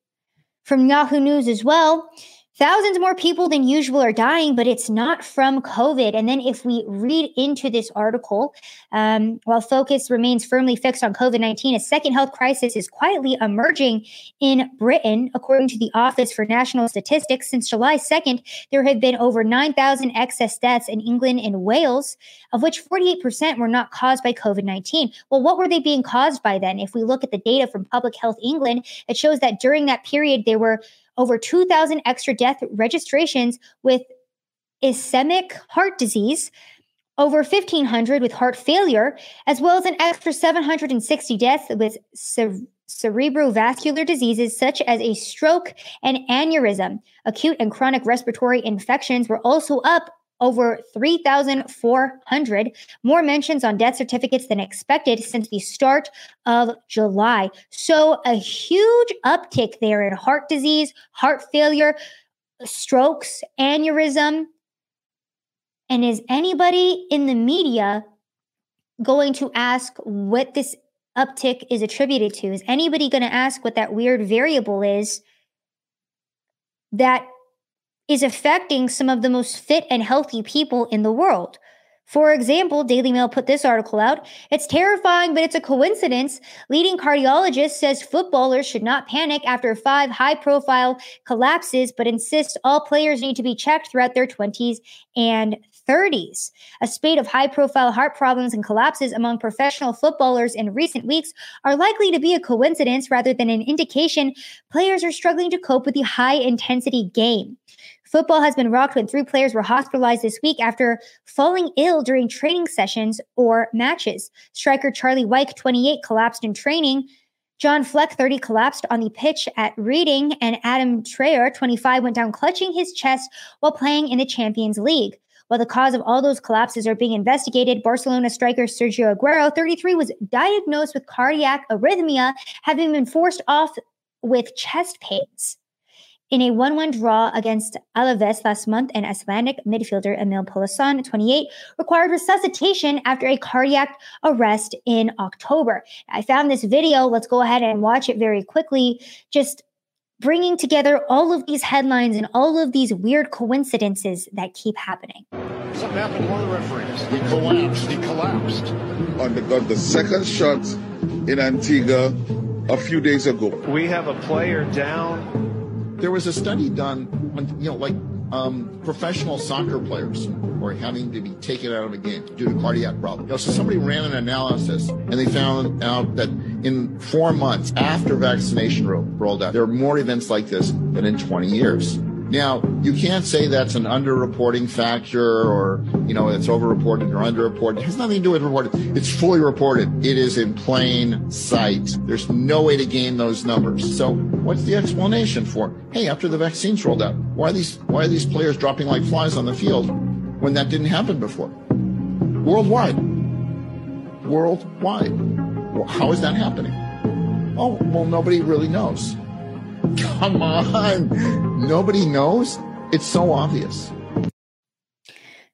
From Yahoo News as well, Thousands more people than usual are dying, but it's not from COVID. And then, if we read into this article, um, while focus remains firmly fixed on COVID 19, a second health crisis is quietly emerging in Britain. According to the Office for National Statistics, since July 2nd, there have been over 9,000 excess deaths in England and Wales, of which 48% were not caused by COVID 19. Well, what were they being caused by then? If we look at the data from Public Health England, it shows that during that period, there were over 2,000 extra death registrations with ischemic heart disease, over 1,500 with heart failure, as well as an extra 760 deaths with cerebrovascular diseases such as a stroke and aneurysm. Acute and chronic respiratory infections were also up over 3,400 more mentions on death certificates than expected since the start of July. So, a huge uptick there in heart disease, heart failure, strokes, aneurysm. And is anybody in the media going to ask what this uptick is attributed to? Is anybody going to ask what that weird variable is that is affecting some of the most fit and healthy people in the world. For example, Daily Mail put this article out. It's terrifying, but it's a coincidence. Leading cardiologist says footballers should not panic after five high profile collapses, but insists all players need to be checked throughout their 20s and 30s. A spate of high profile heart problems and collapses among professional footballers in recent weeks are likely to be a coincidence rather than an indication players are struggling to cope with the high intensity game. Football has been rocked when three players were hospitalized this week after falling ill during training sessions or matches. Striker Charlie Wyke, 28, collapsed in training. John Fleck, 30, collapsed on the pitch at Reading, and Adam Traore, 25, went down clutching his chest while playing in the Champions League. While the cause of all those collapses are being investigated, Barcelona striker Sergio Aguero, 33, was diagnosed with cardiac arrhythmia, having been forced off with chest pains. In a 1 1 draw against Alaves last month, an Icelandic midfielder, Emil Pálsson, 28, required resuscitation after a cardiac arrest in October. I found this video. Let's go ahead and watch it very quickly. Just bringing together all of these headlines and all of these weird coincidences that keep happening. Something happened to one of the referees. He collapsed. He collapsed. On the, on the second shot in Antigua a few days ago. We have a player down there was a study done on, you know, like um, professional soccer players were having to be taken out of a game due to cardiac problems. You know, so somebody ran an analysis and they found out that in four months after vaccination rolled out, there are more events like this than in 20 years. Now, you can't say that's an underreporting factor or, you know, it's overreported or underreported. It has nothing to do with reported. It's fully reported. It is in plain sight. There's no way to gain those numbers. So what's the explanation for, hey, after the vaccines rolled out, why are these, why are these players dropping like flies on the field when that didn't happen before? Worldwide. Worldwide. How is that happening? Oh, well, nobody really knows. Come on. Nobody knows. It's so obvious.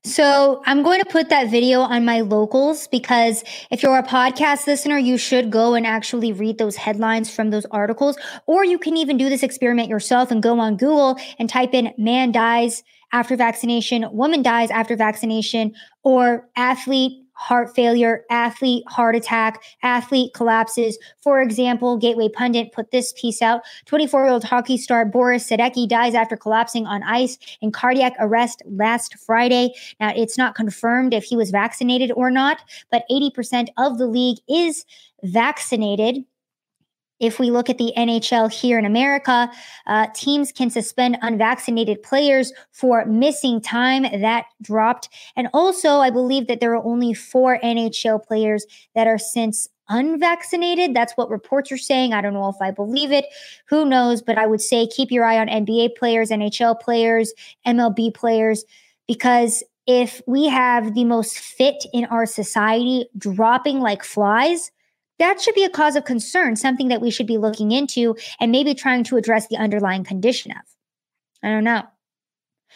So I'm going to put that video on my locals because if you're a podcast listener, you should go and actually read those headlines from those articles. Or you can even do this experiment yourself and go on Google and type in man dies after vaccination, woman dies after vaccination, or athlete heart failure, athlete heart attack, athlete collapses. For example, Gateway Pundit put this piece out 24 year old hockey star Boris Sadecky dies after collapsing on ice in cardiac arrest last Friday. Now, it's not confirmed if he was vaccinated or not, but 80% of the league is vaccinated. If we look at the NHL here in America, uh, teams can suspend unvaccinated players for missing time. That dropped. And also, I believe that there are only four NHL players that are since unvaccinated. That's what reports are saying. I don't know if I believe it. Who knows? But I would say keep your eye on NBA players, NHL players, MLB players, because if we have the most fit in our society dropping like flies, that should be a cause of concern, something that we should be looking into and maybe trying to address the underlying condition of. I don't know.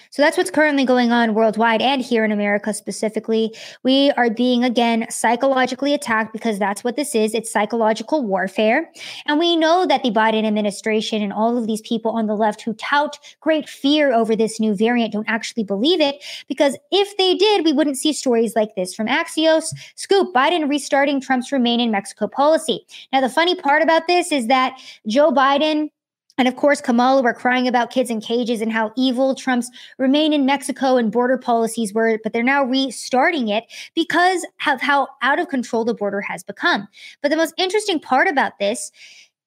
So that's what's currently going on worldwide and here in America specifically. We are being again psychologically attacked because that's what this is. It's psychological warfare. And we know that the Biden administration and all of these people on the left who tout great fear over this new variant don't actually believe it because if they did, we wouldn't see stories like this from Axios. Scoop Biden restarting Trump's remain in Mexico policy. Now, the funny part about this is that Joe Biden and of course, Kamala were crying about kids in cages and how evil Trump's remain in Mexico and border policies were, but they're now restarting it because of how out of control the border has become. But the most interesting part about this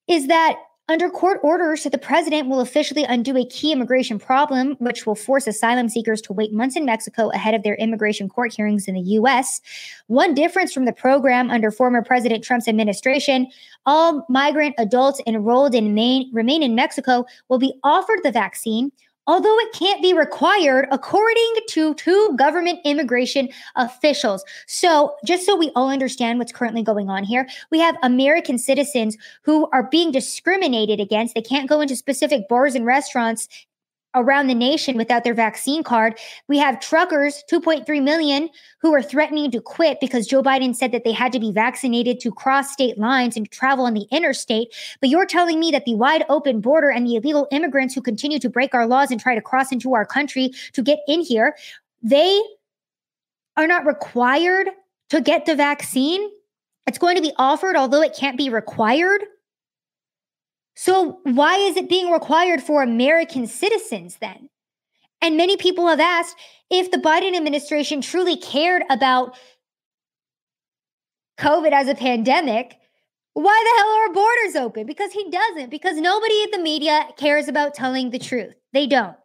is that under court orders, the president will officially undo a key immigration problem, which will force asylum seekers to wait months in Mexico ahead of their immigration court hearings in the U.S. One difference from the program under former President Trump's administration all migrant adults enrolled in Maine remain in Mexico will be offered the vaccine although it can't be required according to two government immigration officials. So, just so we all understand what's currently going on here, we have American citizens who are being discriminated against. They can't go into specific bars and restaurants around the nation without their vaccine card. We have truckers, 2.3 million, who are threatening to quit because Joe Biden said that they had to be vaccinated to cross state lines and travel on the interstate. But you're telling me that the wide open border and the illegal immigrants who continue to break our laws and try to cross into our country to get in here, they are not required to get the vaccine. It's going to be offered, although it can't be required. So, why is it being required for American citizens then? And many people have asked if the Biden administration truly cared about COVID as a pandemic, why the hell are borders open? Because he doesn't, because nobody in the media cares about telling the truth. They don't.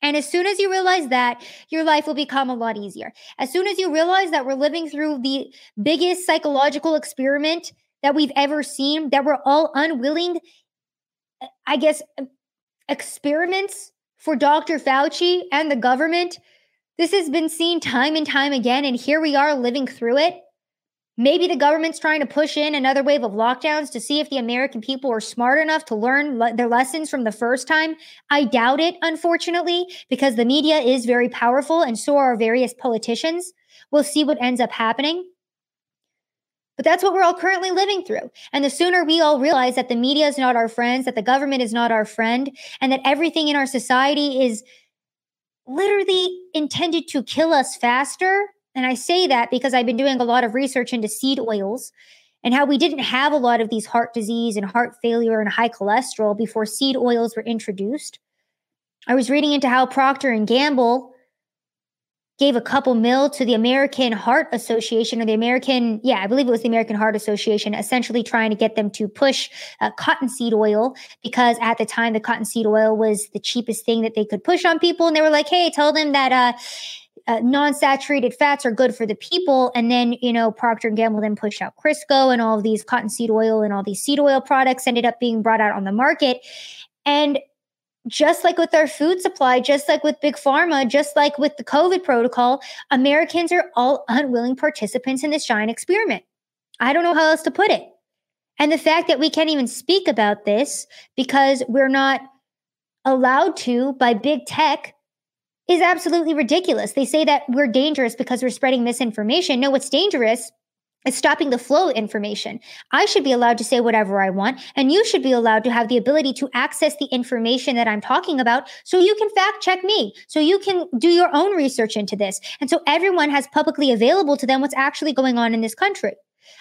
And as soon as you realize that, your life will become a lot easier. As soon as you realize that we're living through the biggest psychological experiment that we've ever seen, that we're all unwilling, I guess, experiments for Dr. Fauci and the government. This has been seen time and time again, and here we are living through it. Maybe the government's trying to push in another wave of lockdowns to see if the American people are smart enough to learn le- their lessons from the first time. I doubt it, unfortunately, because the media is very powerful and so are various politicians. We'll see what ends up happening. But that's what we're all currently living through. And the sooner we all realize that the media is not our friends, that the government is not our friend, and that everything in our society is literally intended to kill us faster, and I say that because I've been doing a lot of research into seed oils and how we didn't have a lot of these heart disease and heart failure and high cholesterol before seed oils were introduced. I was reading into how Procter and Gamble gave a couple mil to the American Heart Association or the American, yeah, I believe it was the American Heart Association, essentially trying to get them to push uh, cottonseed oil because at the time the cottonseed oil was the cheapest thing that they could push on people. And they were like, hey, tell them that, uh, uh, non-saturated fats are good for the people and then you know procter and gamble then pushed out crisco and all of these cottonseed oil and all these seed oil products ended up being brought out on the market and just like with our food supply, just like with big pharma, just like with the COVID protocol, Americans are all unwilling participants in this giant experiment. I don't know how else to put it. And the fact that we can't even speak about this because we're not allowed to by big tech is absolutely ridiculous. They say that we're dangerous because we're spreading misinformation. No, what's dangerous is stopping the flow of information. I should be allowed to say whatever I want, and you should be allowed to have the ability to access the information that I'm talking about so you can fact check me, so you can do your own research into this. And so everyone has publicly available to them what's actually going on in this country.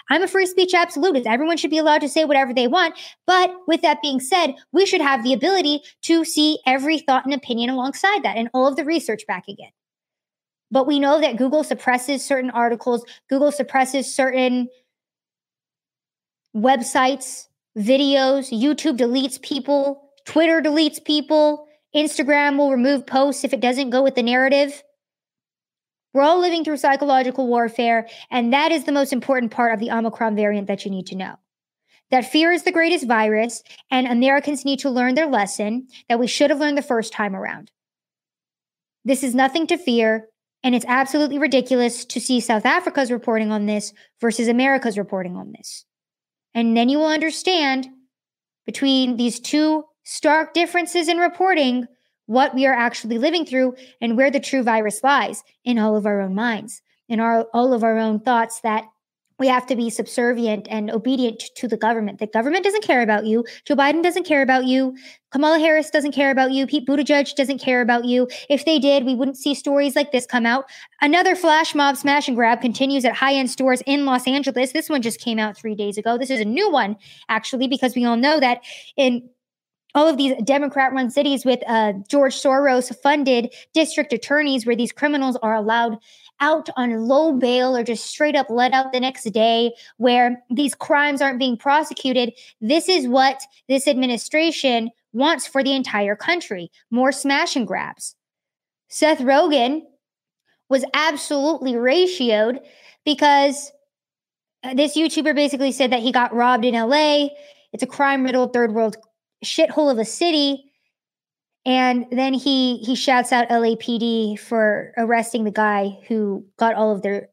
I'm a free speech absolutist. Everyone should be allowed to say whatever they want. But with that being said, we should have the ability to see every thought and opinion alongside that and all of the research back again. But we know that Google suppresses certain articles, Google suppresses certain websites, videos, YouTube deletes people, Twitter deletes people, Instagram will remove posts if it doesn't go with the narrative. We're all living through psychological warfare, and that is the most important part of the Omicron variant that you need to know. That fear is the greatest virus, and Americans need to learn their lesson that we should have learned the first time around. This is nothing to fear, and it's absolutely ridiculous to see South Africa's reporting on this versus America's reporting on this. And then you will understand between these two stark differences in reporting what we are actually living through and where the true virus lies in all of our own minds, in our, all of our own thoughts that we have to be subservient and obedient to the government. The government doesn't care about you. Joe Biden doesn't care about you. Kamala Harris doesn't care about you. Pete Buttigieg doesn't care about you. If they did, we wouldn't see stories like this come out. Another flash mob smash and grab continues at high end stores in Los Angeles. This one just came out three days ago. This is a new one, actually, because we all know that in all of these Democrat run cities with uh, George Soros funded district attorneys where these criminals are allowed out on low bail or just straight up let out the next day, where these crimes aren't being prosecuted. This is what this administration wants for the entire country more smash and grabs. Seth Rogen was absolutely ratioed because uh, this YouTuber basically said that he got robbed in LA. It's a crime riddled third world shithole of a city. And then he he shouts out LAPD for arresting the guy who got all of their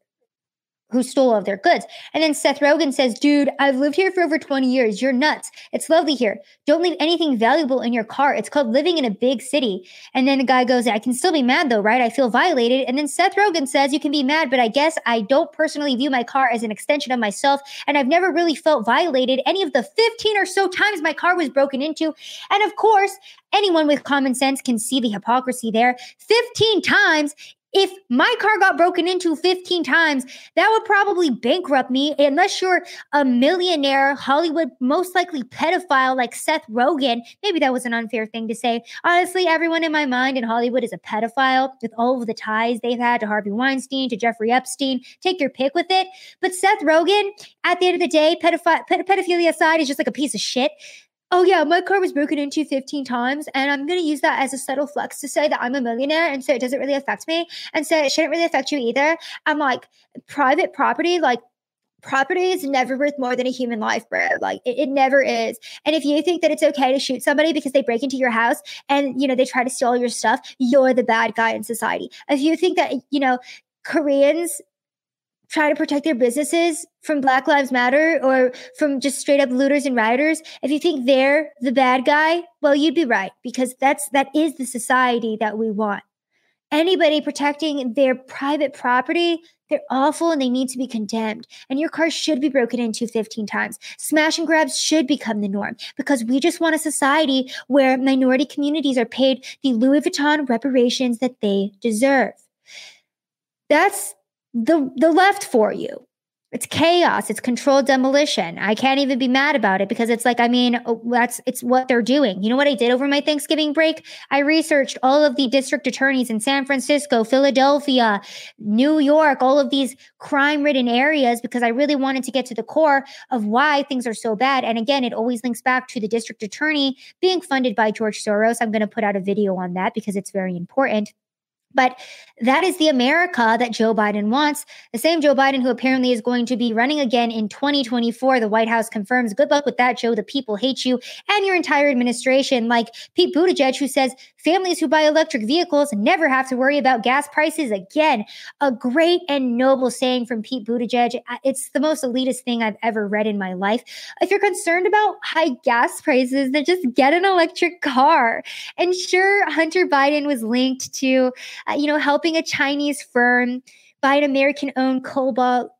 who stole all of their goods. And then Seth Rogen says, Dude, I've lived here for over 20 years. You're nuts. It's lovely here. Don't leave anything valuable in your car. It's called living in a big city. And then the guy goes, I can still be mad though, right? I feel violated. And then Seth Rogen says, You can be mad, but I guess I don't personally view my car as an extension of myself. And I've never really felt violated any of the 15 or so times my car was broken into. And of course, anyone with common sense can see the hypocrisy there. 15 times if my car got broken into 15 times, that would probably bankrupt me unless you're a millionaire, Hollywood, most likely pedophile like Seth Rogen. Maybe that was an unfair thing to say. Honestly, everyone in my mind in Hollywood is a pedophile with all of the ties they've had to Harvey Weinstein, to Jeffrey Epstein. Take your pick with it. But Seth Rogen, at the end of the day, pedoph- pedophilia aside, is just like a piece of shit oh yeah, my car was broken into 15 times, and I'm gonna use that as a subtle flex to say that I'm a millionaire, and so it doesn't really affect me, and so it shouldn't really affect you either. I'm like private property, like property is never worth more than a human life, bro. Like it, it, never is. And if you think that it's okay to shoot somebody because they break into your house and you know they try to steal your stuff, you're the bad guy in society. If you think that you know Koreans try to protect their businesses from Black Lives Matter or from just straight up looters and rioters, if you think they're the bad guy, well, you'd be right because that's that is the society that we want. Anybody protecting their private property, they're awful and they need to be condemned. And your car should be broken into 15 times. Smash and grabs should become the norm because we just want a society where minority communities are paid the Louis Vuitton reparations that they deserve. That's the the left for you. It's chaos. It's controlled demolition. I can't even be mad about it because it's like, I mean, oh, that's it's what they're doing. You know what I did over my Thanksgiving break? I researched all of the district attorneys in San Francisco, Philadelphia, New York, all of these crime-ridden areas because I really wanted to get to the core of why things are so bad. And again, it always links back to the district attorney being funded by George Soros. I'm going to put out a video on that because it's very important. But that is the America that Joe Biden wants. The same Joe Biden who apparently is going to be running again in 2024. The White House confirms. Good luck with that, Joe. The people hate you and your entire administration. Like Pete Buttigieg, who says families who buy electric vehicles never have to worry about gas prices again. A great and noble saying from Pete Buttigieg. It's the most elitist thing I've ever read in my life. If you're concerned about high gas prices, then just get an electric car. And sure, Hunter Biden was linked to uh, you know, helping a Chinese firm buy an American owned cobalt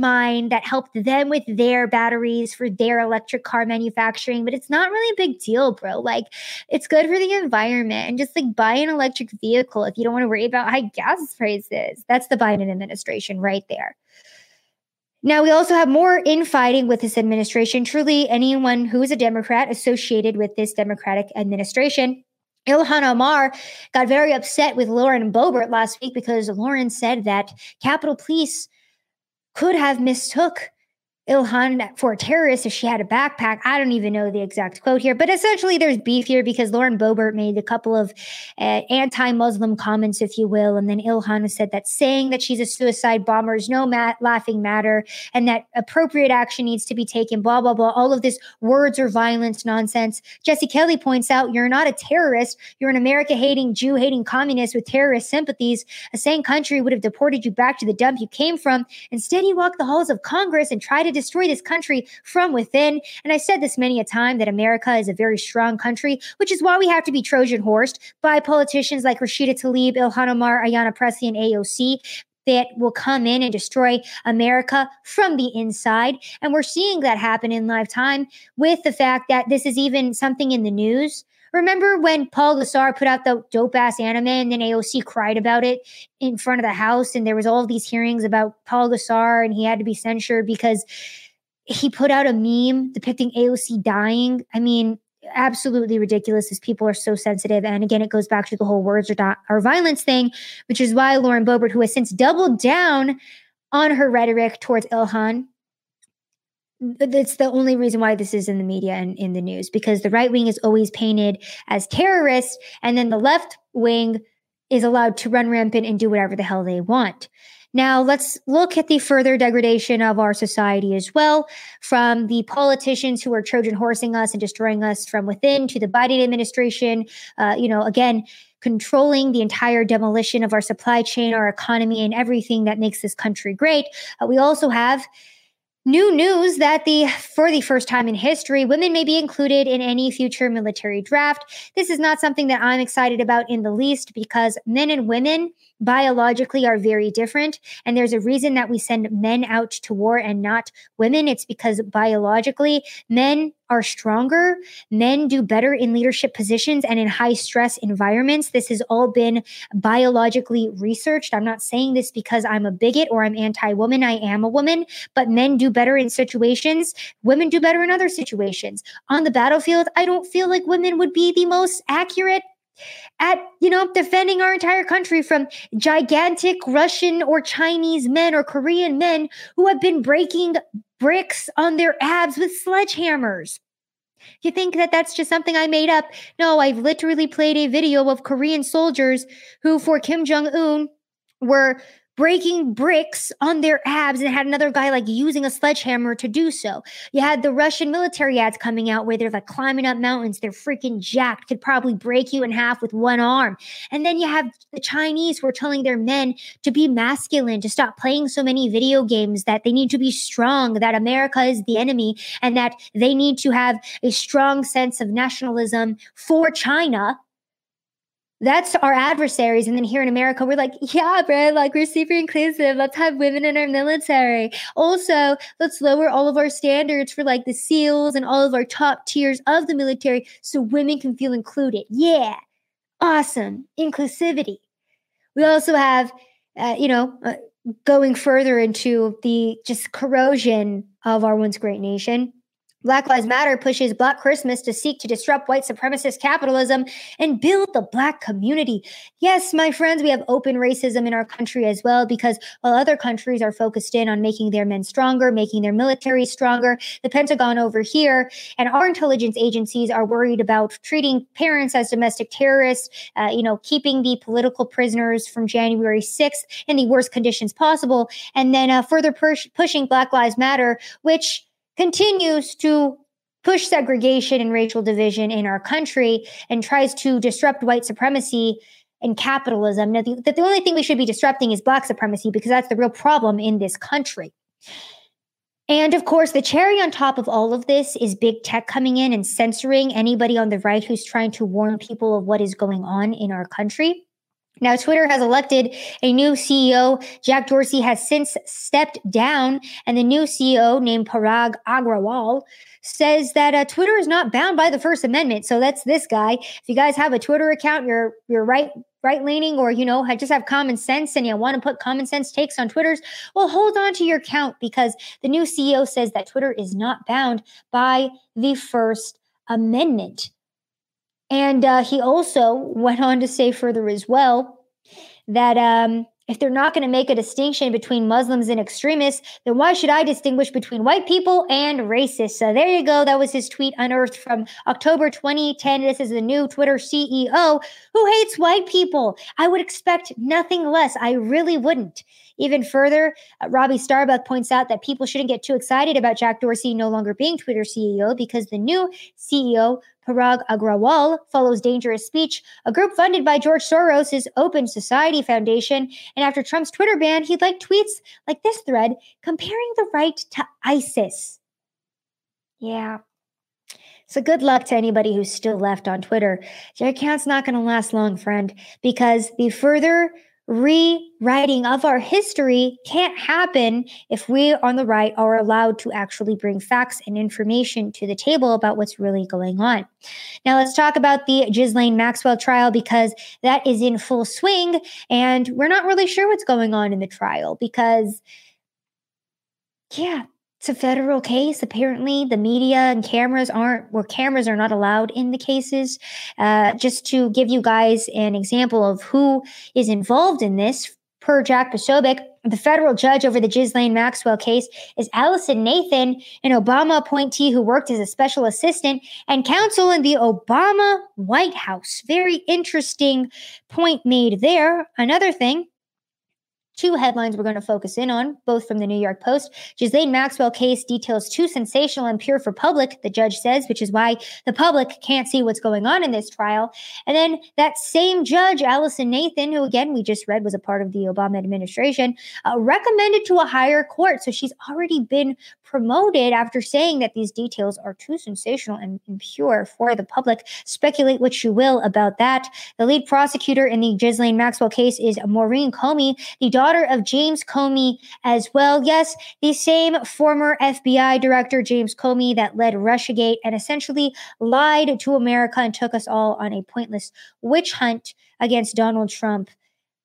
mine that helped them with their batteries for their electric car manufacturing but it's not really a big deal bro. Like it's good for the environment and just like buy an electric vehicle if you don't want to worry about high gas prices. That's the biden administration right there. Now, we also have more infighting with this administration. Truly, anyone who is a Democrat associated with this Democratic administration. Ilhan Omar got very upset with Lauren Boebert last week because Lauren said that Capitol Police could have mistook Ilhan for a terrorist if she had a backpack. I don't even know the exact quote here, but essentially there's beef here because Lauren Boebert made a couple of uh, anti-Muslim comments, if you will, and then Ilhan said that saying that she's a suicide bomber is no laughing matter, and that appropriate action needs to be taken. Blah blah blah. All of this words or violence nonsense. Jesse Kelly points out you're not a terrorist. You're an America-hating, Jew-hating communist with terrorist sympathies. A sane country would have deported you back to the dump you came from. Instead, you walk the halls of Congress and try to destroy this country from within. And I said this many a time that America is a very strong country, which is why we have to be Trojan horsed by politicians like Rashida Tlaib, Ilhan Omar, Ayanna Pressley, and AOC that will come in and destroy America from the inside. And we're seeing that happen in lifetime with the fact that this is even something in the news. Remember when Paul Gosar put out the dope ass anime and then AOC cried about it in front of the House? And there was all these hearings about Paul Gosar and he had to be censured because he put out a meme depicting AOC dying. I mean, absolutely ridiculous as people are so sensitive. And again, it goes back to the whole words or, or violence thing, which is why Lauren Boebert, who has since doubled down on her rhetoric towards Ilhan, that's the only reason why this is in the media and in the news because the right wing is always painted as terrorists and then the left wing is allowed to run rampant and do whatever the hell they want. Now, let's look at the further degradation of our society as well, from the politicians who are Trojan horsing us and destroying us from within to the Biden administration. Uh, you know, again, controlling the entire demolition of our supply chain, our economy, and everything that makes this country great. Uh, we also have New news that the for the first time in history, women may be included in any future military draft. This is not something that I'm excited about in the least because men and women biologically are very different. And there's a reason that we send men out to war and not women. It's because biologically, men are stronger. Men do better in leadership positions and in high stress environments. This has all been biologically researched. I'm not saying this because I'm a bigot or I'm anti woman. I am a woman, but men do better in situations. Women do better in other situations. On the battlefield, I don't feel like women would be the most accurate at you know defending our entire country from gigantic russian or chinese men or korean men who have been breaking bricks on their abs with sledgehammers. You think that that's just something i made up? No i've literally played a video of korean soldiers who for kim jong-un were breaking bricks on their abs and had another guy like using a sledgehammer to do so. You had the Russian military ads coming out where they're like climbing up mountains, they're freaking jacked, could probably break you in half with one arm. And then you have the Chinese who are telling their men to be masculine, to stop playing so many video games, that they need to be strong, that America is the enemy, and that they need to have a strong sense of nationalism for China that's our adversaries. And then here in America, we're like, yeah, bro, like we're super inclusive. Let's have women in our military. Also, let's lower all of our standards for like the SEALs and all of our top tiers of the military so women can feel included. Yeah. Awesome. Inclusivity. We also have, uh, you know, uh, going further into the just corrosion of our once great nation Black Lives Matter pushes Black Christmas to seek to disrupt white supremacist capitalism and build the Black community. Yes, my friends, we have open racism in our country as well, because while other countries are focused in on making their men stronger, making their military stronger, the Pentagon over here and our intelligence agencies are worried about treating parents as domestic terrorists, uh, you know, keeping the political prisoners from January 6th in the worst conditions possible, and then uh, further push- pushing Black Lives Matter, which continues to push segregation and racial division in our country and tries to disrupt white supremacy and capitalism. Now, the, the only thing we should be disrupting is black supremacy because that's the real problem in this country. And of course, the cherry on top of all of this is big tech coming in and censoring anybody on the right who's trying to warn people of what is going on in our country. Now, Twitter has elected a new CEO. Jack Dorsey has since stepped down, and the new CEO, named Parag Agrawal, says that uh, Twitter is not bound by the First Amendment. So that's this guy. If you guys have a Twitter account, you're you're right right leaning, or you know, just have common sense, and you want to put common sense takes on Twitter's, well, hold on to your account because the new CEO says that Twitter is not bound by the First Amendment. And uh, he also *laughs* went on to say further as well that um, if they're not going to make a distinction between Muslims and extremists, then why should I distinguish between white people and racists? So there you go. That was his tweet unearthed from October 2010. This is the new Twitter CEO who hates white people. I would expect nothing less. I really wouldn't. Even further, uh, Robbie Starbuck points out that people shouldn't get too excited about Jack Dorsey no longer being Twitter CEO because the new CEO Parag Agrawal follows Dangerous Speech, a group funded by George Soros' Open Society Foundation. And after Trump's Twitter ban, he liked tweets like this thread comparing the right to ISIS. Yeah. So good luck to anybody who's still left on Twitter. Your account's not going to last long, friend, because the further rewriting of our history can't happen if we on the right are allowed to actually bring facts and information to the table about what's really going on. Now, let's talk about the Ghislaine Maxwell trial because that is in full swing, and we're not really sure what's going on in the trial because, yeah, it's a federal case. Apparently, the media and cameras aren't, where cameras are not allowed in the cases. Uh, just to give you guys an example of who is involved in this, per Jack Posobiec, the federal judge over the Ghislaine Maxwell case is Allison Nathan, an Obama appointee who worked as a special assistant and counsel in the Obama White House. Very interesting point made there. Another thing Two headlines we're going to focus in on, both from the New York Post. Ghislaine Maxwell case details too sensational and pure for public, the judge says, which is why the public can't see what's going on in this trial. And then that same judge, Allison Nathan, who again we just read was a part of the Obama administration, uh, recommended to a higher court. So she's already been promoted after saying that these details are too sensational and impure for the public. Speculate what you will about that. The lead prosecutor in the Ghislaine Maxwell case is Maureen Comey, the daughter daughter of James Comey as well. Yes, the same former FBI director, James Comey, that led Russiagate and essentially lied to America and took us all on a pointless witch hunt against Donald Trump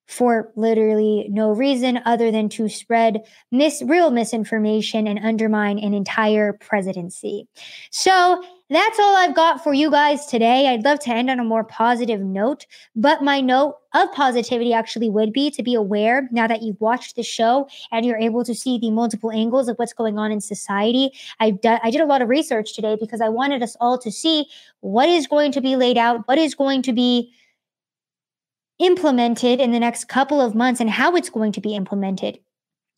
for literally no reason other than to spread mis- real misinformation and undermine an entire presidency. So that's all I've got for you guys today. I'd love to end on a more positive note, but my note of positivity actually would be to be aware now that you've watched the show and you're able to see the multiple angles of what's going on in society. I, I did a lot of research today because I wanted us all to see what is going to be laid out, what is going to be implemented in the next couple of months and how it's going to be implemented.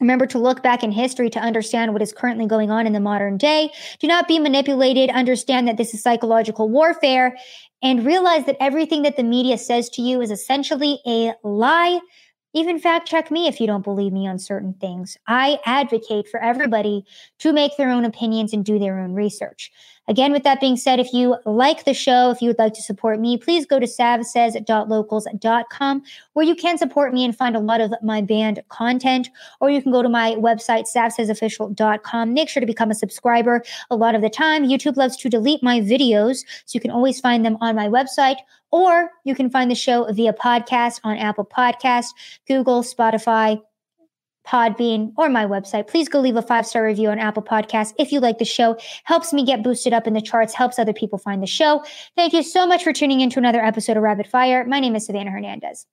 Remember to look back in history to understand what is currently going on in the modern day. Do not be manipulated. Understand that this is psychological warfare and realize that everything that the media says to you is essentially a lie. Even fact check me if you don't believe me on certain things. I advocate for everybody to make their own opinions and do their own research. Again, with that being said, if you like the show, if you would like to support me, please go to savsays.locals.com where you can support me and find a lot of my banned content. Or you can go to my website, savsaysofficial.com. Make sure to become a subscriber. A lot of the time, YouTube loves to delete my videos, so you can always find them on my website. Or you can find the show via podcast on Apple Podcast, Google, Spotify, Podbean, or my website. Please go leave a five star review on Apple Podcasts if you like the show. Helps me get boosted up in the charts, helps other people find the show. Thank you so much for tuning in to another episode of Rapid Fire. My name is Savannah Hernandez.